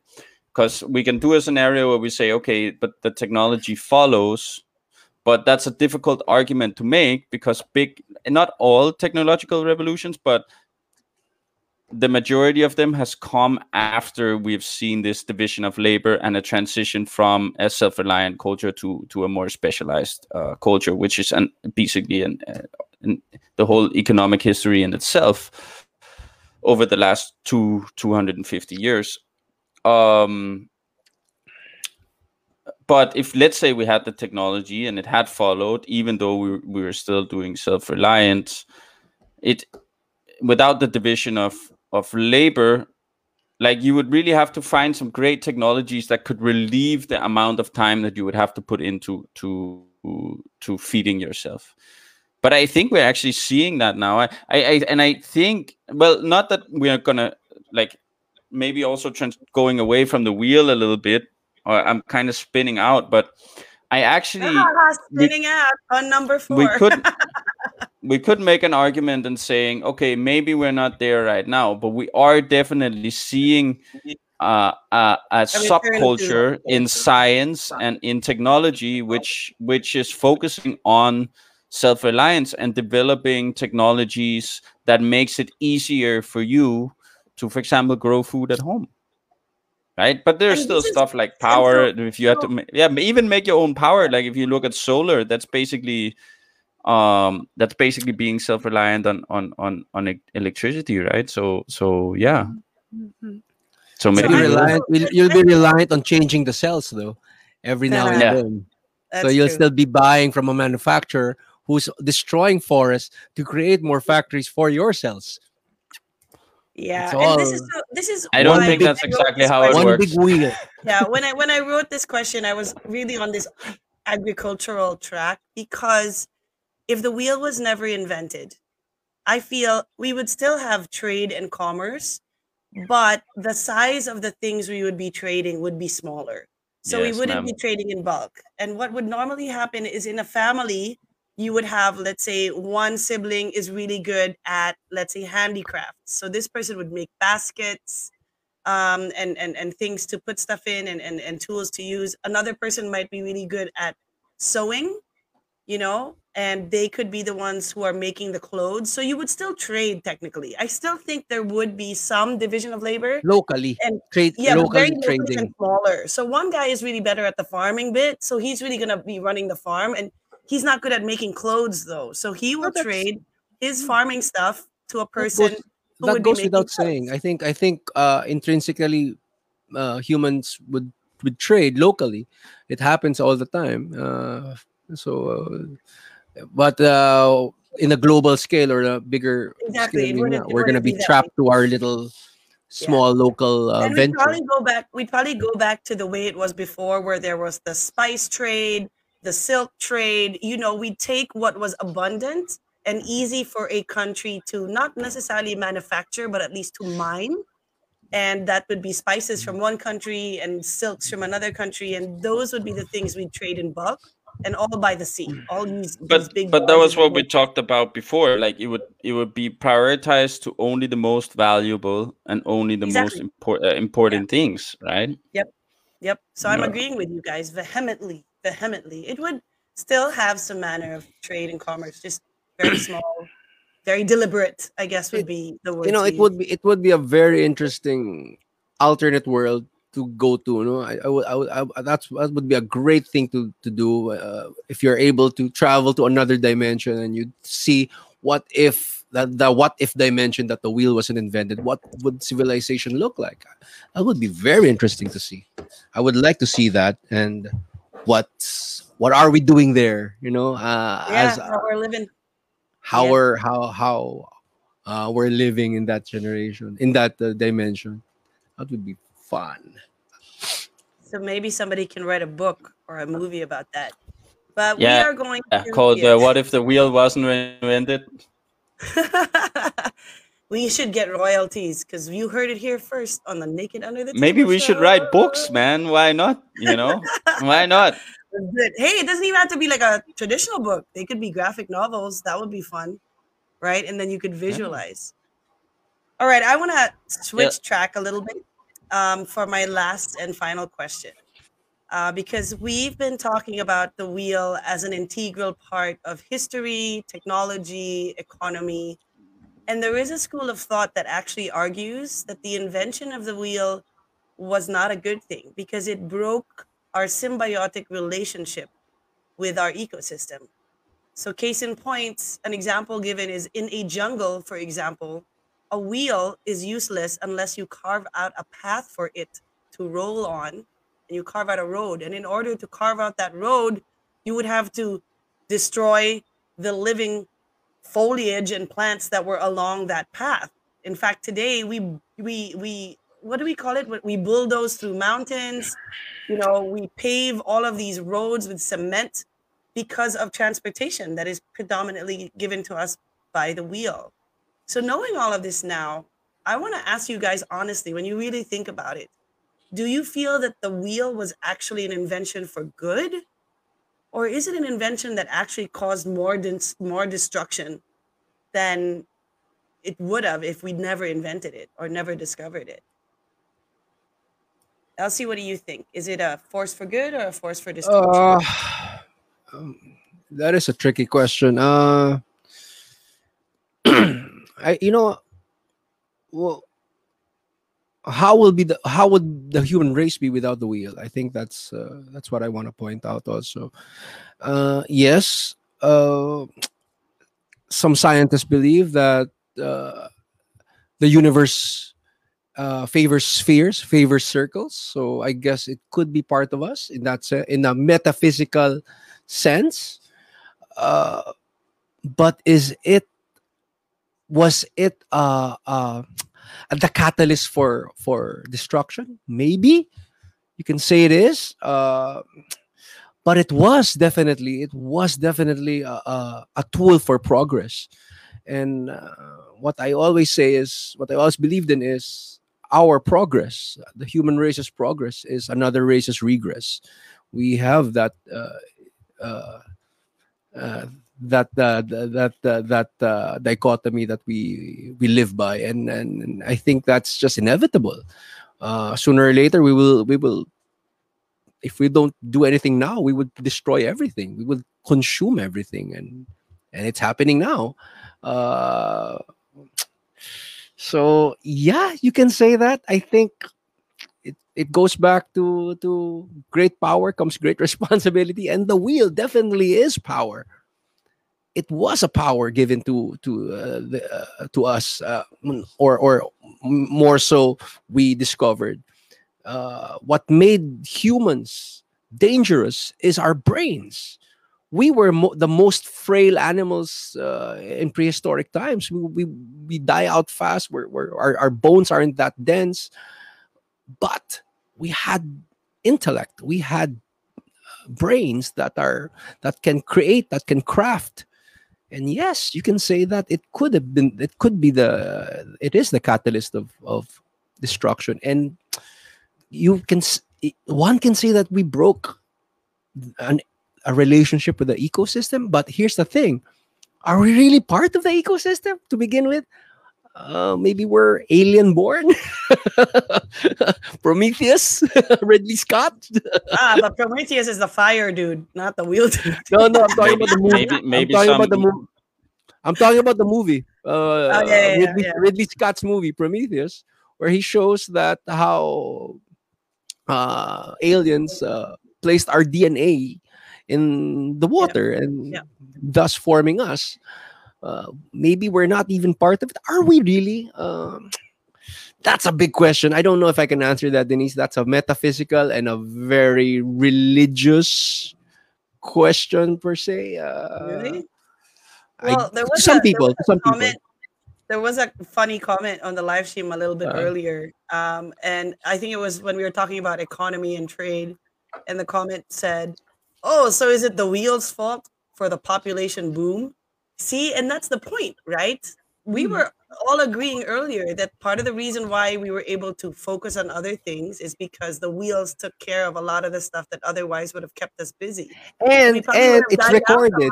Speaker 2: Because we can do a scenario where we say, okay, but the technology follows, but that's a difficult argument to make because big, not all technological revolutions, but the majority of them has come after we've seen this division of labor and a transition from a self-reliant culture to to a more specialized uh, culture, which is an, basically an, uh, an, the whole economic history in itself over the last two 250 years. Um, but if let's say we had the technology and it had followed, even though we, we were still doing self-reliant, it without the division of of labor like you would really have to find some great technologies that could relieve the amount of time that you would have to put into to to feeding yourself. But i think we're actually seeing that now. I i, I and i think well not that we're gonna like maybe also trans- going away from the wheel a little bit or i'm kind of spinning out but i actually
Speaker 1: spinning out on number four.
Speaker 2: we could we could make an argument and saying okay maybe we're not there right now but we are definitely seeing uh, uh, a subculture in science and in technology which which is focusing on self-reliance and developing technologies that makes it easier for you to for example grow food at home right but there's
Speaker 1: And
Speaker 2: still
Speaker 1: this is-
Speaker 2: stuff like
Speaker 1: and so-
Speaker 2: power if you have to
Speaker 1: so-
Speaker 2: ma- yeah even make your own power like if you look at solar that's basically um that's basically being self-reliant on on on on electricity right so so yeah
Speaker 1: Mhm.
Speaker 2: so
Speaker 1: So
Speaker 2: maybe
Speaker 3: You'll be reliant, you'll, you'll be reliant on changing the cells though, every now and
Speaker 2: Yeah.
Speaker 3: then.
Speaker 1: That's
Speaker 3: so you'll
Speaker 1: true.
Speaker 3: still be buying from a manufacturer who's destroying forests to create more factories for your cells.
Speaker 1: Yeah,
Speaker 3: it's
Speaker 1: and this is so, this is.
Speaker 2: I don't
Speaker 1: why
Speaker 2: think that's exactly how it
Speaker 1: question-
Speaker 3: One
Speaker 2: works.
Speaker 3: big wheel.
Speaker 1: yeah when i when i wrote this question i was really on this agricultural track because if the wheel was never invented i feel we would still have trade and commerce but the size of the things we would be trading would be smaller. So we wouldn't
Speaker 2: ma'am.
Speaker 1: be trading in bulk. And what would normally happen is in a family, you would have, let's say, one sibling is really good at, let's say, handicrafts. So this person would make baskets um, and, and, and things to put stuff in and, and, and tools to use. Another person might be really good at sewing, you know, and they could be the ones who are making the clothes. So you would still trade technically. I still think there would be some division of labor.
Speaker 3: locally
Speaker 1: And
Speaker 3: trade
Speaker 1: Yeah,
Speaker 3: locally
Speaker 1: very local
Speaker 3: trading
Speaker 1: and smaller. So one guy is really better at the farming bit, so he's really gonna be running the farm, and he's not good at making clothes though. So he will trade his farming stuff to a
Speaker 3: That
Speaker 1: person.
Speaker 3: goes-
Speaker 1: who
Speaker 3: that
Speaker 1: would
Speaker 3: goes without saying i think i think uh intrinsically uh humans would would trade locally it happens all the time uh so uh, but uh in a global scale or a bigger
Speaker 1: Exactly,
Speaker 3: scale, we're,
Speaker 1: it
Speaker 3: we're gonna be
Speaker 1: that
Speaker 3: trapped to our little small local uh,
Speaker 1: and
Speaker 3: venture
Speaker 1: probably go back. We'd probably go back to the way it was before, where there was the spice trade, the silk trade. You know, we take what was abundant and easy for a country to not necessarily manufacture, but at least to mine. And that would be spices from one country and silks from another country, and those would be the things we trade in bulk and all by the sea. All these, these
Speaker 2: but
Speaker 1: big.
Speaker 2: but that was what we talked about before like it would it would be prioritized to only the most valuable and only the most
Speaker 1: Exactly.
Speaker 2: import, uh, important things right
Speaker 1: Yep. Yep. So I'm
Speaker 2: Yeah.
Speaker 1: agreeing with you guys vehemently, vehemently. It would still have some manner of trade and commerce, just very small, very deliberate. I guess would be the word.
Speaker 3: you know it would be it would be a very interesting alternate world to go to you know i, I would, I would I, that's that would be a great thing to to do uh, if you're able to travel to another dimension and you see what if that the what if dimension that the wheel wasn't invented what would civilization look like that would be very interesting to see i would like to see that and what's what are we doing there you know uh,
Speaker 1: Yeah,
Speaker 3: as
Speaker 1: how we're living.
Speaker 3: how
Speaker 1: Yeah.
Speaker 3: we're how how uh, we're living in that generation in that uh, dimension that would be fun
Speaker 1: So maybe somebody can write a book or a movie about that. But
Speaker 2: Yeah,
Speaker 1: we are going
Speaker 2: yeah,
Speaker 1: to
Speaker 2: called uh, what if the wheel wasn't invented
Speaker 1: we should get royalties because you heard it here first on the Naked Under the
Speaker 2: maybe we should write books man why not you know why not
Speaker 1: But, hey, it doesn't even have to be like a traditional book. They could be graphic novels. That would be fun, right? And then you could visualize. All right, I want to switch track a little bit um, for my last and final question, uh, because we've been talking about the wheel as an integral part of history, technology, economy, and there is a school of thought that actually argues that the invention of the wheel was not a good thing because it broke our symbiotic relationship with our ecosystem. So, case in point, an example given is in a jungle, for example, a wheel is useless unless you carve out a path for it to roll on and you carve out a road. And in order to carve out that road, you would have to destroy the living foliage and plants that were along that path. In fact, today we we we what do we call it? We bulldoze through mountains. You know, we pave all of these roads with cement because of transportation that is predominantly given to us by the wheel. So, knowing all of this now, I want to ask you guys honestly, when you really think about it, do you feel that the wheel was actually an invention for good? Or is it an invention that actually caused more, dis- more destruction than it would have if we'd never invented it or never discovered it? Elsie, what do you think? Is it a force for good or a force for destruction?
Speaker 3: uh, um, that is a tricky question uh I, you know well how will be the how would the human race be without the wheel i think that's uh, that's what i want to point out also uh yes uh some scientists believe that uh, the universe uh, favors spheres, favors circles. So I guess it could be part of us in that se- in a metaphysical sense. Uh, but is it was it uh, uh, the catalyst for for destruction? Maybe you can say it is. Uh, but it was definitely it was definitely a, a, a tool for progress and uh, what i always say is what i always believed in is our progress, the human race's progress, is another race's regress. We have that uh, uh, uh, that uh, th- that uh, that uh, dichotomy that we we live by, and and I think that's just inevitable. Uh, sooner or later, we will we will. If we don't do anything now, we would destroy everything. We would consume everything, and and it's happening now. Uh, so yeah, you can say that. I think it, it goes back to to great power comes great responsibility, and the wheel definitely is power. It was a power given to to uh, the, uh, to us, uh, or or more so, we discovered uh, what made humans dangerous is our brains we were mo- the most frail animals uh, in prehistoric times. We, we, we die out fast. We're, we're, our, our bones aren't that dense. But we had intellect. We had brains that are that can create, that can craft. And yes, you can say that it could have been. It could be the. It is the catalyst of of destruction. And you can. One can say that we broke an a relationship with the ecosystem. But here's the thing are we really part of the ecosystem to begin with? Uh, maybe we're alien born. Prometheus, Ridley Scott.
Speaker 1: ah, but Prometheus is the fire dude, not the wheel dude.
Speaker 3: No, no, I'm talking about the movie.
Speaker 2: maybe maybe
Speaker 3: I'm talking
Speaker 2: some
Speaker 3: about the movie. I'm talking about the movie. Uh,
Speaker 1: Oh, yeah, yeah,
Speaker 3: Ridley,
Speaker 1: yeah.
Speaker 3: Ridley Scott's movie Prometheus, where he shows that how uh, aliens uh, placed our DNA in the water and
Speaker 1: yeah.
Speaker 3: thus forming us. Uh, maybe we're not even part of it. Are we really? Um, that's a big question. I don't know if I can answer that, Denise. That's a metaphysical and a very religious question per se. Uh,
Speaker 1: Really?
Speaker 3: I-
Speaker 1: Well, there was
Speaker 3: some
Speaker 1: a-
Speaker 3: people,
Speaker 1: was
Speaker 3: some people.
Speaker 1: comment there was a funny comment on the live stream a little bit
Speaker 3: Uh-huh.
Speaker 1: earlier um, and i think it was when we were talking about economy and trade and the comment said oh so is it the wheels fault for the population boom see and that's the point right? We
Speaker 3: Mhm.
Speaker 1: were all agreeing earlier that part of the reason why we were able to focus on other things is because the wheels took care of a lot of the stuff that otherwise would have kept us busy.
Speaker 3: And and it's
Speaker 1: died out a
Speaker 3: recorded.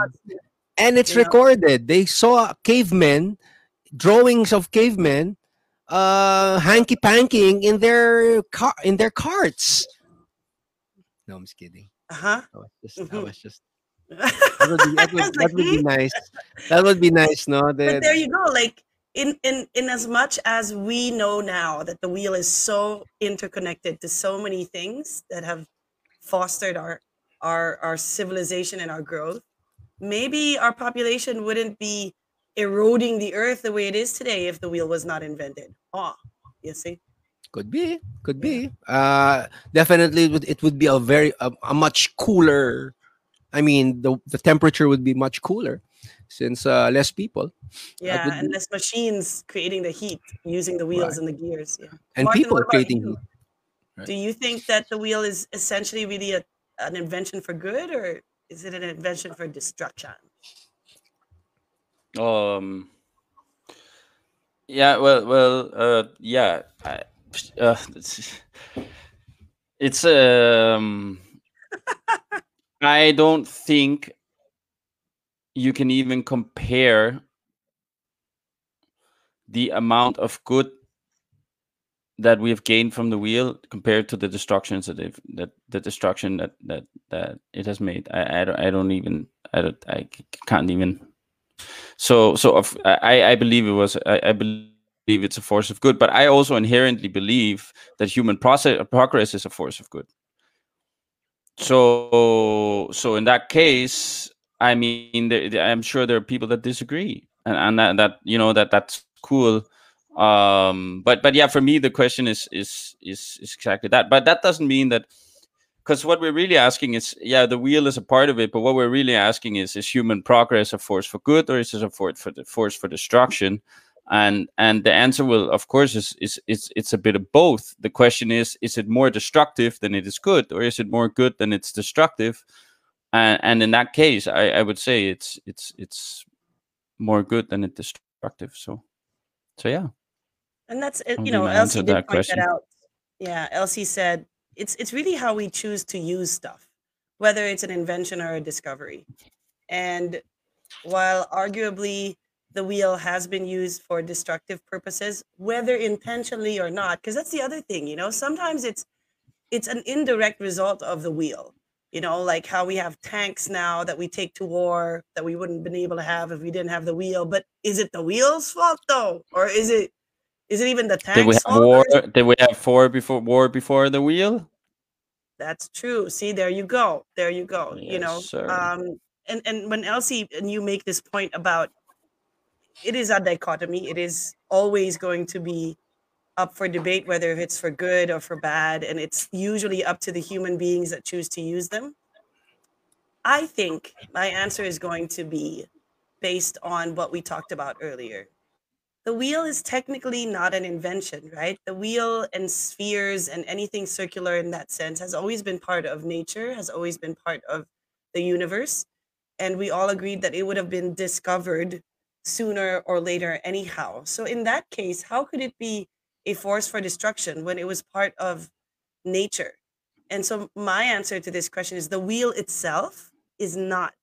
Speaker 3: and it's
Speaker 1: you know?
Speaker 3: recorded. They saw cavemen drawings of cavemen uh hanky pankying in their car in their carts. No i'm just kidding.
Speaker 1: Uh-huh.
Speaker 3: I was just i
Speaker 1: Mhm.
Speaker 3: was just that would be, that would, that would be nice. That would be nice no
Speaker 1: but there you go like in in in as much as we know now that the wheel is so interconnected to so many things that have fostered our our our civilization and our growth maybe our population wouldn't be eroding the earth the way it is today if the wheel was not invented. Oh you see?
Speaker 3: Could be could
Speaker 1: Yeah.
Speaker 3: be uh definitely it would, it would be a very a, a much cooler i mean the the temperature would be much cooler since uh less people
Speaker 1: yeah
Speaker 3: would
Speaker 1: and
Speaker 3: be-
Speaker 1: less machines creating the heat using the wheels and the gears yeah
Speaker 3: and
Speaker 1: Martin,
Speaker 3: people are creating
Speaker 1: you?
Speaker 3: heat Right.
Speaker 1: Do you think that the wheel is essentially really a, an invention for good, or is it an invention for destruction?
Speaker 2: Um. Yeah. Well. Well. Uh. Yeah. I, uh, it's, it's um. I don't think you can even compare the amount of good that we have gained from the wheel compared to the destructions that they've that the destruction that that that it has made. I I don't, I don't even I don't I can't even. So so of, I I believe it was I, I believe it's a force of good, but I also inherently believe that human process progress is a force of good. So so in that case, I mean, I'm sure there are people that disagree, and and that, that you know that that's cool. Um, but but yeah, for me, the question is is is, is exactly that. But that doesn't mean that because what we're really asking is, yeah, the wheel is a part of it, but what we're really asking is, is human progress a force for good or is it a force for the force for destruction? And and the answer will, of course, is is it's it's a bit of both. The question is, is it more destructive than it is good, or is it more good than it's destructive? And and in that case, I, I would say it's it's it's more good than it destructive. So so yeah.
Speaker 1: And that's it. You know, Elsie did
Speaker 2: that
Speaker 1: point
Speaker 2: question.
Speaker 1: that out. Yeah, Elsie said it's it's really how we choose to use stuff, whether it's an invention or a discovery. And while arguably the wheel has been used for destructive purposes, whether intentionally or not, because that's the other thing, you know, sometimes it's it's an indirect result of the wheel. You know, like how we have tanks now that we take to war that we wouldn't been able to have if we didn't have the wheel. But is it the wheel's fault though, or is it is it even the tanks?
Speaker 2: Did we have war?
Speaker 1: it-
Speaker 2: Did we have war before war before the wheel?
Speaker 1: That's true. See, there you go. There you go. you know,
Speaker 2: sir.
Speaker 1: um, and and when Elsie and you make this point about it is a dichotomy. It is always going to be up for debate whether it's for good or for bad, and it's usually up to the human beings that choose to use them. I think my answer is going to be based on what we talked about earlier. The wheel is technically not an invention, right? The wheel and spheres and anything circular in that sense has always been part of nature, has always been part of the universe. And we all agreed that it would have been discovered sooner or later, anyhow. So, in that case, how could it be a force for destruction when it was part of nature? And so, my answer to this question is the wheel itself is not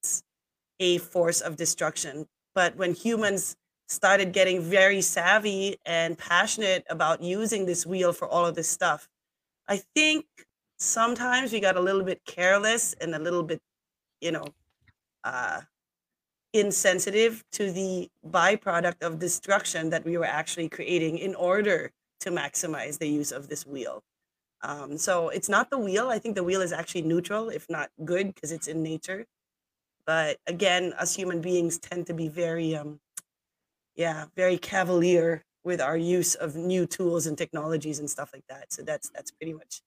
Speaker 1: a force of destruction. But when humans started getting very savvy and passionate about using this wheel for all of this stuff, I think sometimes we got a little bit careless and a little bit, you know, uh, insensitive to the byproduct of destruction that we were actually creating in order to maximize the use of this wheel. Um, so it's not the wheel. I think the wheel is actually neutral, if not good, because it's in nature. But again, us human beings tend to be very, um, yeah, very cavalier with our use of new tools and technologies and stuff like that. So that's that's pretty much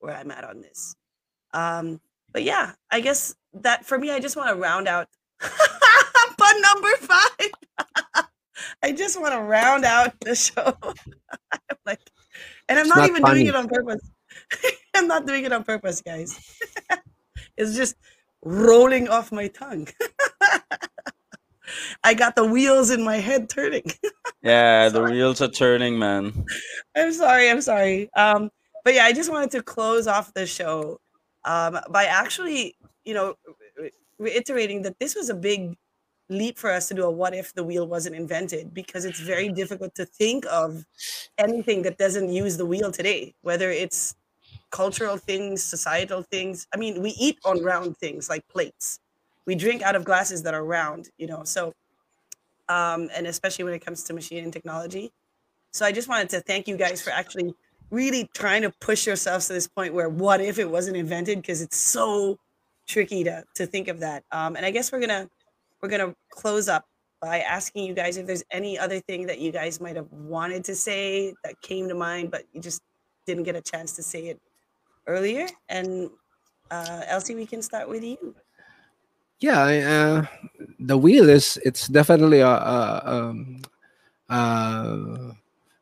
Speaker 1: where I'm at on this. Um, but yeah, I guess that for me, I just want to round out number five. I just want to round out the show. I'm like, and I'm not,
Speaker 3: not
Speaker 1: even
Speaker 3: funny.
Speaker 1: doing it on purpose. I'm not doing it on purpose, guys. it's just rolling off my tongue. I got the wheels in my head turning.
Speaker 2: Yeah, the wheels are turning, man.
Speaker 1: I'm sorry. I'm sorry. Um, but yeah, I just wanted to close off the show um, by actually, you know, re- reiterating that this was a big leap for us to do a what if the wheel wasn't invented because it's very difficult to think of anything that doesn't use the wheel today, whether it's cultural things, societal things. I mean, we eat on round things like plates. We drink out of glasses that are round, you know. So, um, and especially when it comes to machine and technology. So I just wanted to thank you guys for actually really trying to push yourselves to this point where what if it wasn't invented because it's so tricky to to think of that. Um, and I guess we're gonna we're gonna close up by asking you guys if there's any other thing that you guys might have wanted to say that came to mind, but you just didn't get a chance to say it earlier. And uh, Elsie, we can start with you.
Speaker 3: yeah uh, the wheel is it's definitely a, a um, uh,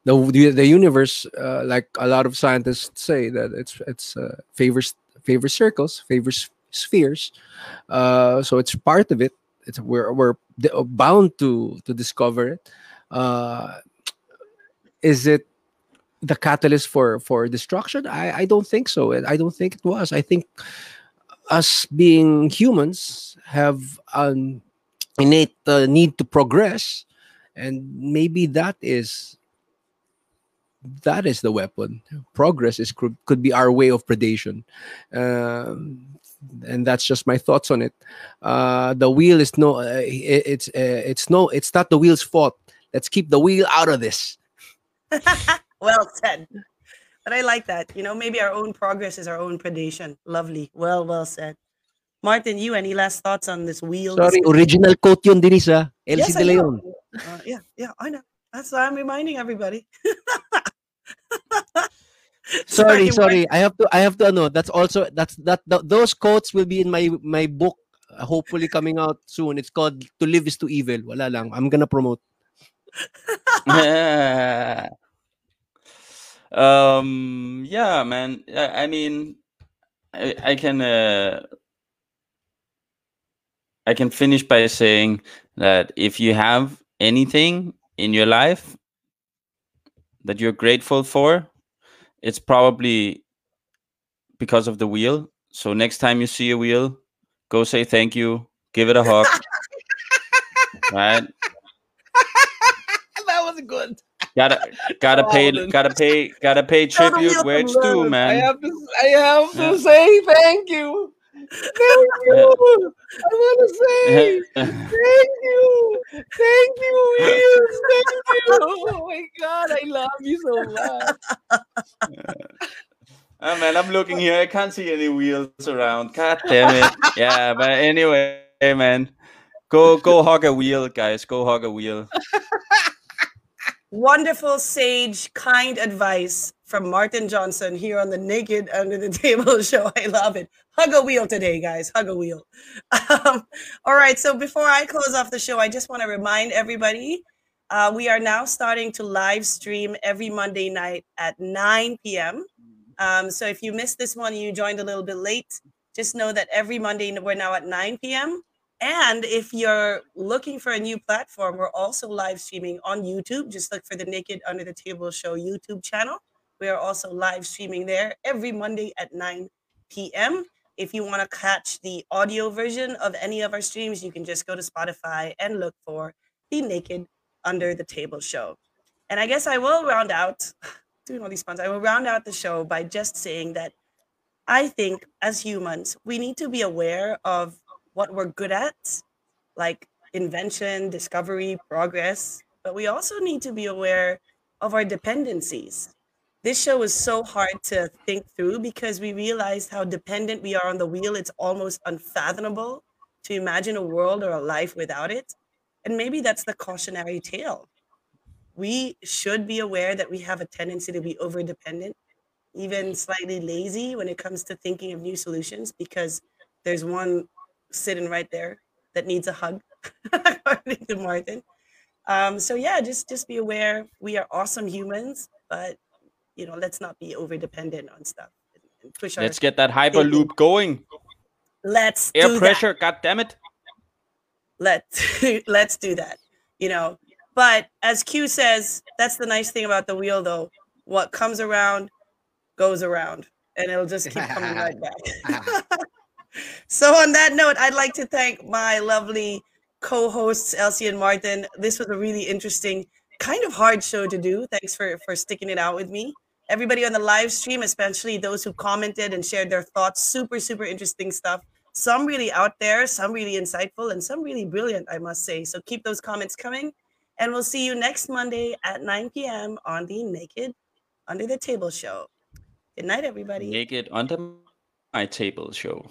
Speaker 3: the the the universe uh, like a lot of scientists say that it's it's uh, favors favors circles favors spheres uh, so it's part of it it's we're we're bound to to discover it. Uh, is it the catalyst for for destruction? I i don't think so. I don't think it was. I think us being humans have an innate uh, need to progress and maybe that is that is the weapon. Progress is could, could be our way of predation. Um, and that's just my thoughts on it uh, the wheel is no uh, it, it's uh, it's no it's not the wheel's fault let's keep the wheel out of this
Speaker 1: well said. But I like that. You know, maybe our own progress is our own predation. Lovely. Well, well said. Martin, you any last thoughts on this wheel?
Speaker 3: sorry original quote yun Denise ah. Elsie
Speaker 1: Yes,
Speaker 3: De. Leon
Speaker 1: Uh, yeah, yeah, I know. That's why I'm reminding everybody.
Speaker 3: sorry sorry i have to i have to know that's also that's that th- those quotes will be in my my book uh, hopefully coming out soon it's called to live is to evil wala lang i'm gonna promote
Speaker 2: yeah. Um. Yeah, man. I, I mean, I, I can. Uh, I can finish by saying that if you have anything in your life, that you're grateful for, it's probably because of the wheel. So next time you see a wheel, go say thank you, give it a hug. right?
Speaker 3: that was good.
Speaker 2: Gotta gotta
Speaker 3: Oh,
Speaker 2: pay gotta pay gotta pay tribute where it's due,
Speaker 1: love.
Speaker 3: I
Speaker 2: man.
Speaker 3: have to. I have to
Speaker 2: Yeah.
Speaker 3: say thank you. Thank you. I want to say thank you. Thank you, Wheels. Thank you. Oh my God, I love you so much.
Speaker 2: oh man, I'm looking here. I can't see any wheels around. God damn it. Yeah, but anyway, hey man. Go go hug a wheel, guys. Go hug a wheel.
Speaker 1: Wonderful, sage, kind advice from Martin Johnson here on the Naked Under the Table show. I love it. Hug a wheel today, guys. Hug a wheel. Um, all right. So before I close off the show, I just want to remind everybody uh, we are now starting to live stream every Monday night at 9 p.m. Um, so if you missed this one, you joined a little bit late. Just know that every Monday we're now at 9 p.m. And if you're looking for a new platform, we're also live streaming on YouTube. Just look for the Naked Under the Table Show YouTube channel. We are also live streaming there every Monday at 9 p.m. If you want to catch the audio version of any of our streams, you can just go to Spotify and look for the Naked Under the Table Show. And I guess I will round out, doing all these puns, I will round out the show by just saying that I think as humans, we need to be aware of what we're good at, like invention, discovery, progress, but we also need to be aware of our dependencies. This show was so hard to think through because we realized how dependent we are on the wheel. It's almost unfathomable to imagine a world or a life without it. And maybe that's the cautionary tale. We should be aware that we have a tendency to be over dependent, even slightly lazy when it comes to thinking of new solutions because there's one sitting right there that needs a hug, according to Martin. Um, so yeah, just just be aware we are awesome humans, but you know, let's not be over dependent on stuff. and- and Push our
Speaker 2: Let's get that hyperloop going.
Speaker 1: let's
Speaker 2: Air
Speaker 1: do that.
Speaker 2: pressure, god damn it.
Speaker 1: let's let's do that you know but as q says that's the nice thing about the wheel though what comes around goes around and it'll just keep coming right back so on that note i'd like to thank my lovely co-hosts elsie and martin this was a really interesting kind of hard show to do thanks for for sticking it out with me everybody on the live stream especially those who commented and shared their thoughts super super interesting stuff some really out there, some really insightful, and some really brilliant, I must say. So keep those comments coming. And we'll see you next Monday at 9 p.m. on the Naked Under the Table show. Good night, everybody.
Speaker 2: Naked under my table show.